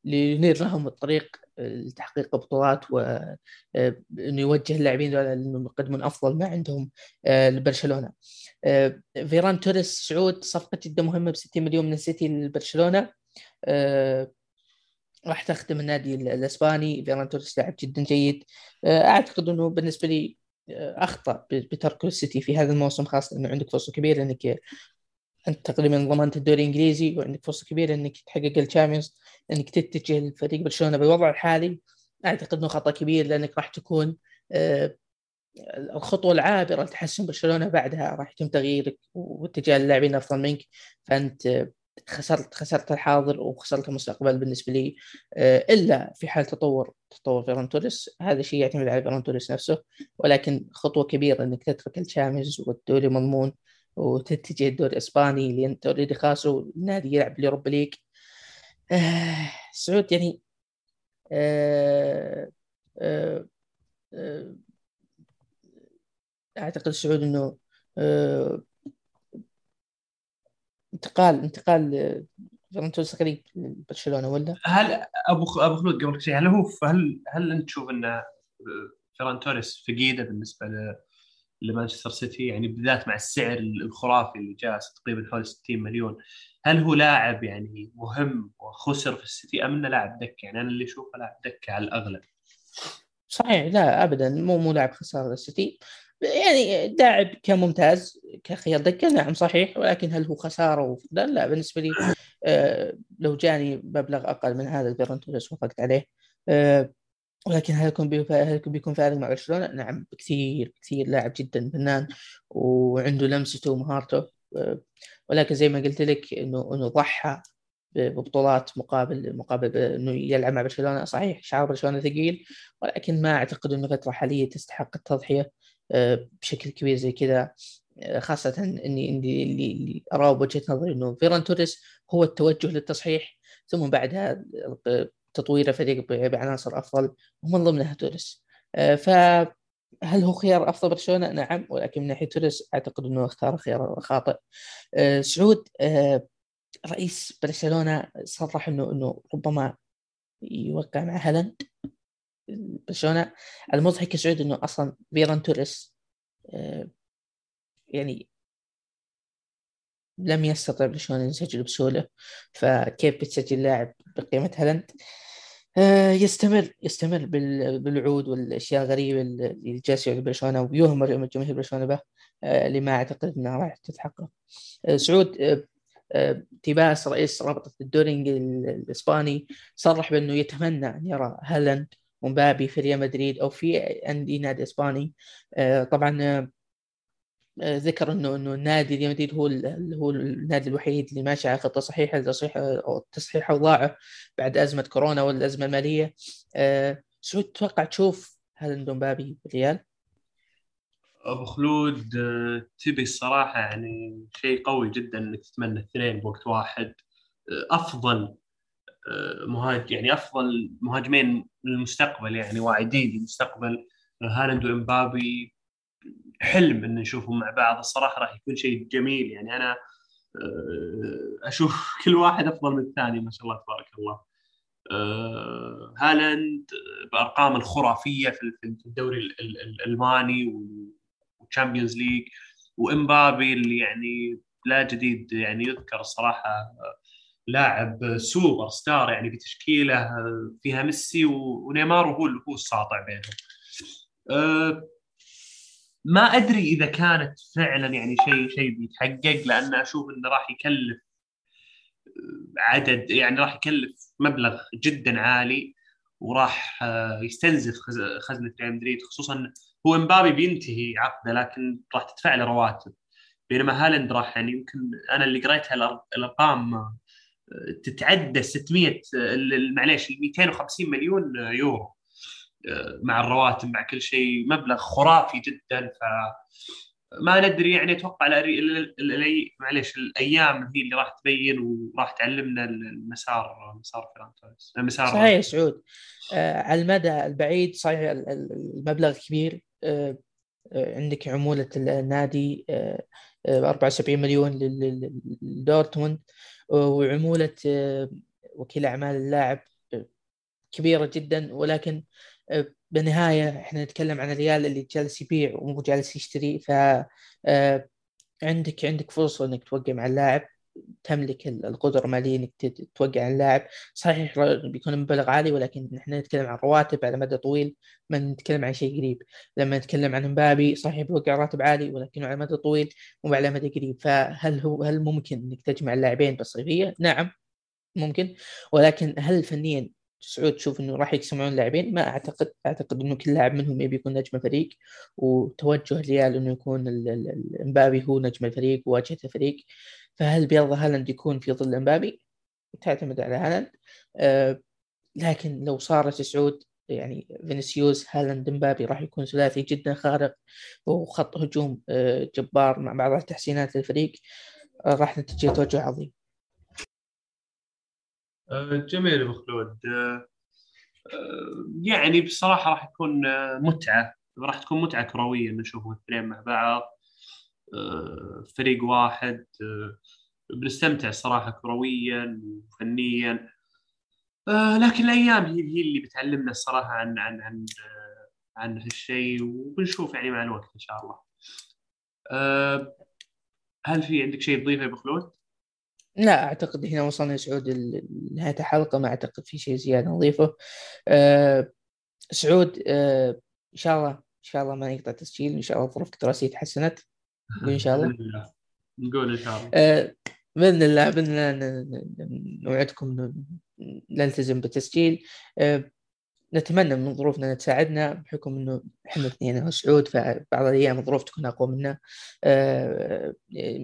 لينير لهم الطريق لتحقيق بطولات وانه آه، يوجه اللاعبين إنهم يقدمون أفضل ما عندهم لبرشلونة. فيران توريس سعود صفقة جدا مهمة ب 60 مليون من السيتي لبرشلونة. راح تخدم النادي الإسباني. فيران توريس لاعب جدا جيد. أعتقد إنه بالنسبة لي أخطأ بترك السيتي في هذا الموسم خاصة إنه عندك فرصة كبيرة إنك أنت تقريبا ضمنت الدوري الإنجليزي وعندك فرصة كبيرة إنك تحقق ال Champions إنك تتجه لفريق برشلونة بالوضع الحالي. أعتقد إنه خطأ كبير لأنك راح تكون آه، الخطوة العابرة لتحسن برشلونة بعدها راح يتم تغييرك واتجاه اللاعبين أفضل منك. فأنت خسرت خسرت الحاضر وخسرت المستقبل بالنسبة لي. آه، إلا في حال تطور تطور فيران توريس. هذا شيء يعتمد على فيران توريس نفسه. ولكن خطوة كبيرة إنك تترك ال Champions والدوري مضمون وتتجه الدوري الإسباني اللي انت already خاسره النادي يلعب ال Europa League. آه سعود يعني آه آه آه أعتقد سعود إنه آه انتقال انتقال فرنتوس قريب لبرشلونة ولا؟ هل أبو أبو خلود قبل شيء هل هو هل هل أنت تشوف ان فيران توريس فقيده بالنسبة لمانشستر سيتي؟ يعني بالذات مع السعر الخرافي اللي جالس تقريبا حول 60 مليون هل هو لاعب يعني مهم وخسر في السيتي أم إنه لاعب دكة؟ يعني أنا اللي أشوفه لاعب دكة على الأغلب. صحيح لا ابدا مو مو لاعب خسارة السيتي يعني لاعب كممتاز كخيار دكة نعم صحيح ولكن هل هو خسارة لا لا بالنسبة لي آه لو جاني مبلغ أقل من هذا البيرن توريس وافقت عليه آه ولكن هل يكون هل بيكون فارق مع برشلونة؟ نعم بكثير كثير لاعب جدا فنان وعنده لمسته ومهارته آه، ولكن زي ما قلت لك إنه إنه ضحى ببطولات مقابل مقابل إنه يلعب مع برشلونة صحيح شعار برشلونة ثقيل ولكن ما أعتقد إنه فترة حالية تستحق التضحية بشكل كبير زي كذا آه، خاصة إني اني اللي أراه بوجهة نظري إنه فيران توريس هو التوجه للتصحيح ثم بعدها تطوير الفريق بعناصر أفضل ومن ضمنها توريس آه، فهل هو خيار أفضل برشلونة؟ نعم ولكن من ناحية توريس أعتقد إنه اختار خيار خاطئ. سعود رئيس برشلونة صرح إنه إنه ربما يوقع مع هالاند برشلونه المضحك يا سعود إنه أصلا فيران توريس آه، يعني لم يستطع برشلونه يسجل بسهولة فكيف بتسجل لاعب بقيمة هالاند آه، يستمر يستمر بالوعود والأشياء الغريبة اللي جالس يعود برشلونة ويهمل جماهير برشلونة به آه، اللي ما أعتقد إنها راح تتحقق. سعود تيباس رئيس رابطة الدوري الإسباني صرح بأنه يتمنى أن يرى هالاند ومبابي في ريال مدريد أو في اندي نادي إسباني. آه، طبعا آه، ذكر إنه إنه النادي ريال مدريد هو هو النادي الوحيد اللي ماشي على خطة صحيحة لتصحيح أو تصحيح اوضاعه بعد أزمة كورونا والأزمة المالية. سعود تتوقع تشوف هالاند مبابي بالريال؟ أبو خلود آه، تبي الصراحة يعني شيء قوي جدا إنك تتمنى اثنين بوقت واحد. آه، أفضل مهاجم يعني أفضل مهاجمين للمستقبل يعني واعدين للمستقبل هالاند وإمبابي. حلم إن نشوفهم مع بعض الصراحة راح يكون شيء جميل. يعني أنا آه، أشوف <laughs> كل واحد أفضل من الثاني ما شاء الله تبارك الله. آه، هالاند بأرقام الخرافية في الدوري الالماني وال Champions League وإمبابي اللي يعني لا جديد يعني يذكر الصراحة لاعب سوبر ستار يعني بتشكيله فيها ميسي ونيمار وهو هو الساطع بينهم. أه ما أدري إذا كانت فعلا يعني شيء شيء بيتحقق لأن أشوف إنه راح يكلف عدد يعني راح يكلف مبلغ جدا عالي وراح آه، يستنزف خزنة ريال مدريد خصوصا هو امبابي بينتهي عقده لكن راح تدفع له رواتب بينما هالاند راح يعني يمكن أنا اللي قريتها الأرقام تتعدى 600 معليش 250 مليون يورو مع الرواتب مع كل شيء مبلغ خرافي جدا. ف ما ندري يعني أتوقع معليش الأيام هي اللي راح تبين وراح تعلمنا المسار مسار فيران مسار صحيح سعود. آه على المدى البعيد صحيح المبلغ كبير. آه آه عندك عمولة النادي آه 74 مليون لدورتموند. وعمولة آه، وكيل أعمال اللاعب آه، كبيرة جدا. ولكن بالنهاية إحنا نتكلم عن الريال اللي جالس يبيع ومو جالس يشتري. ف آه، عندك عندك فرصة إنك توقع مع اللاعب. تملك القدرة المالية إنك توقع اللاعب. صحيح بيكون مبلغ عالي ولكن إحنا نتكلم عن رواتب على مدى طويل ما نتكلم عن شيء قريب. لما نتكلم عن مبابي صحيح بيوقع راتب عالي ولكنه على مدى طويل مو على مدى قريب. فهل هو هل ممكن إنك تجمع اللاعبين بالصيفية؟ نعم ممكن. ولكن هل فنيا سعود تشوف إنه راح يجتمعون لاعبين؟ ما أعتقد. أعتقد إنه كل لاعب منهم يبي يكون نجم الفريق. وتوجه ريال إنه يكون امبابي هو نجم الفريق وواجهه الفريق. فهل بيرضى هالاند يكون في ظل امبابي؟ تعتمد على هالاند أه لكن لو صارت سعود يعني فينيسيوس هالاند امبابي راح يكون ثلاثي جدا خارق وخط هجوم أه جبار مع بعض التحسينات للفريق أه راح نتيجه توجه عظيم. آه، جميل أبو خلود آه، آه، يعني بصراحة راح يكون متعة راح تكون متعة كروية نشوف الاثنين مع بعض فريق واحد بنستمتع صراحة كرويا وفنيا لكن الأيام هي هي اللي بتعلمنا الصراحه عن عن عن عن هالشيء وبنشوف يعني مع الوقت إن شاء الله. هل في عندك شيء تضيفه يا أبو خلود؟ لا أعتقد هنا وصلنا سعود لنهاية الحلقة ما أعتقد في شيء زيادة نضيفه أه سعود أه إن شاء الله إن شاء الله ما نقطع تسجيل إن شاء الله ظروفك الدراسيه تحسنت إن شاء الله. نقول إن شاء الله. أه بإذن الله بإذن الله نوعدكم نلتزم بالتسجيل. أه نتمنى من ظروفنا أن تساعدنا بحكم إنه إحنا اثنين أنا وسعود فبعض الأيام الظروف تكون أقوى منا. آه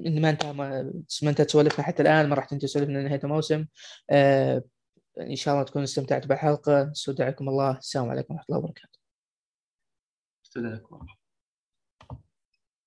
إن ما أنت ما أنت سولفنا حتى الآن ما راح تنتهي سولفنا نهايه الموسم. آه إن شاء الله تكونوا استمتعتوا بالحلقة. استودعكم الله. السلام عليكم ورحمة الله وبركاته. استودعكم الله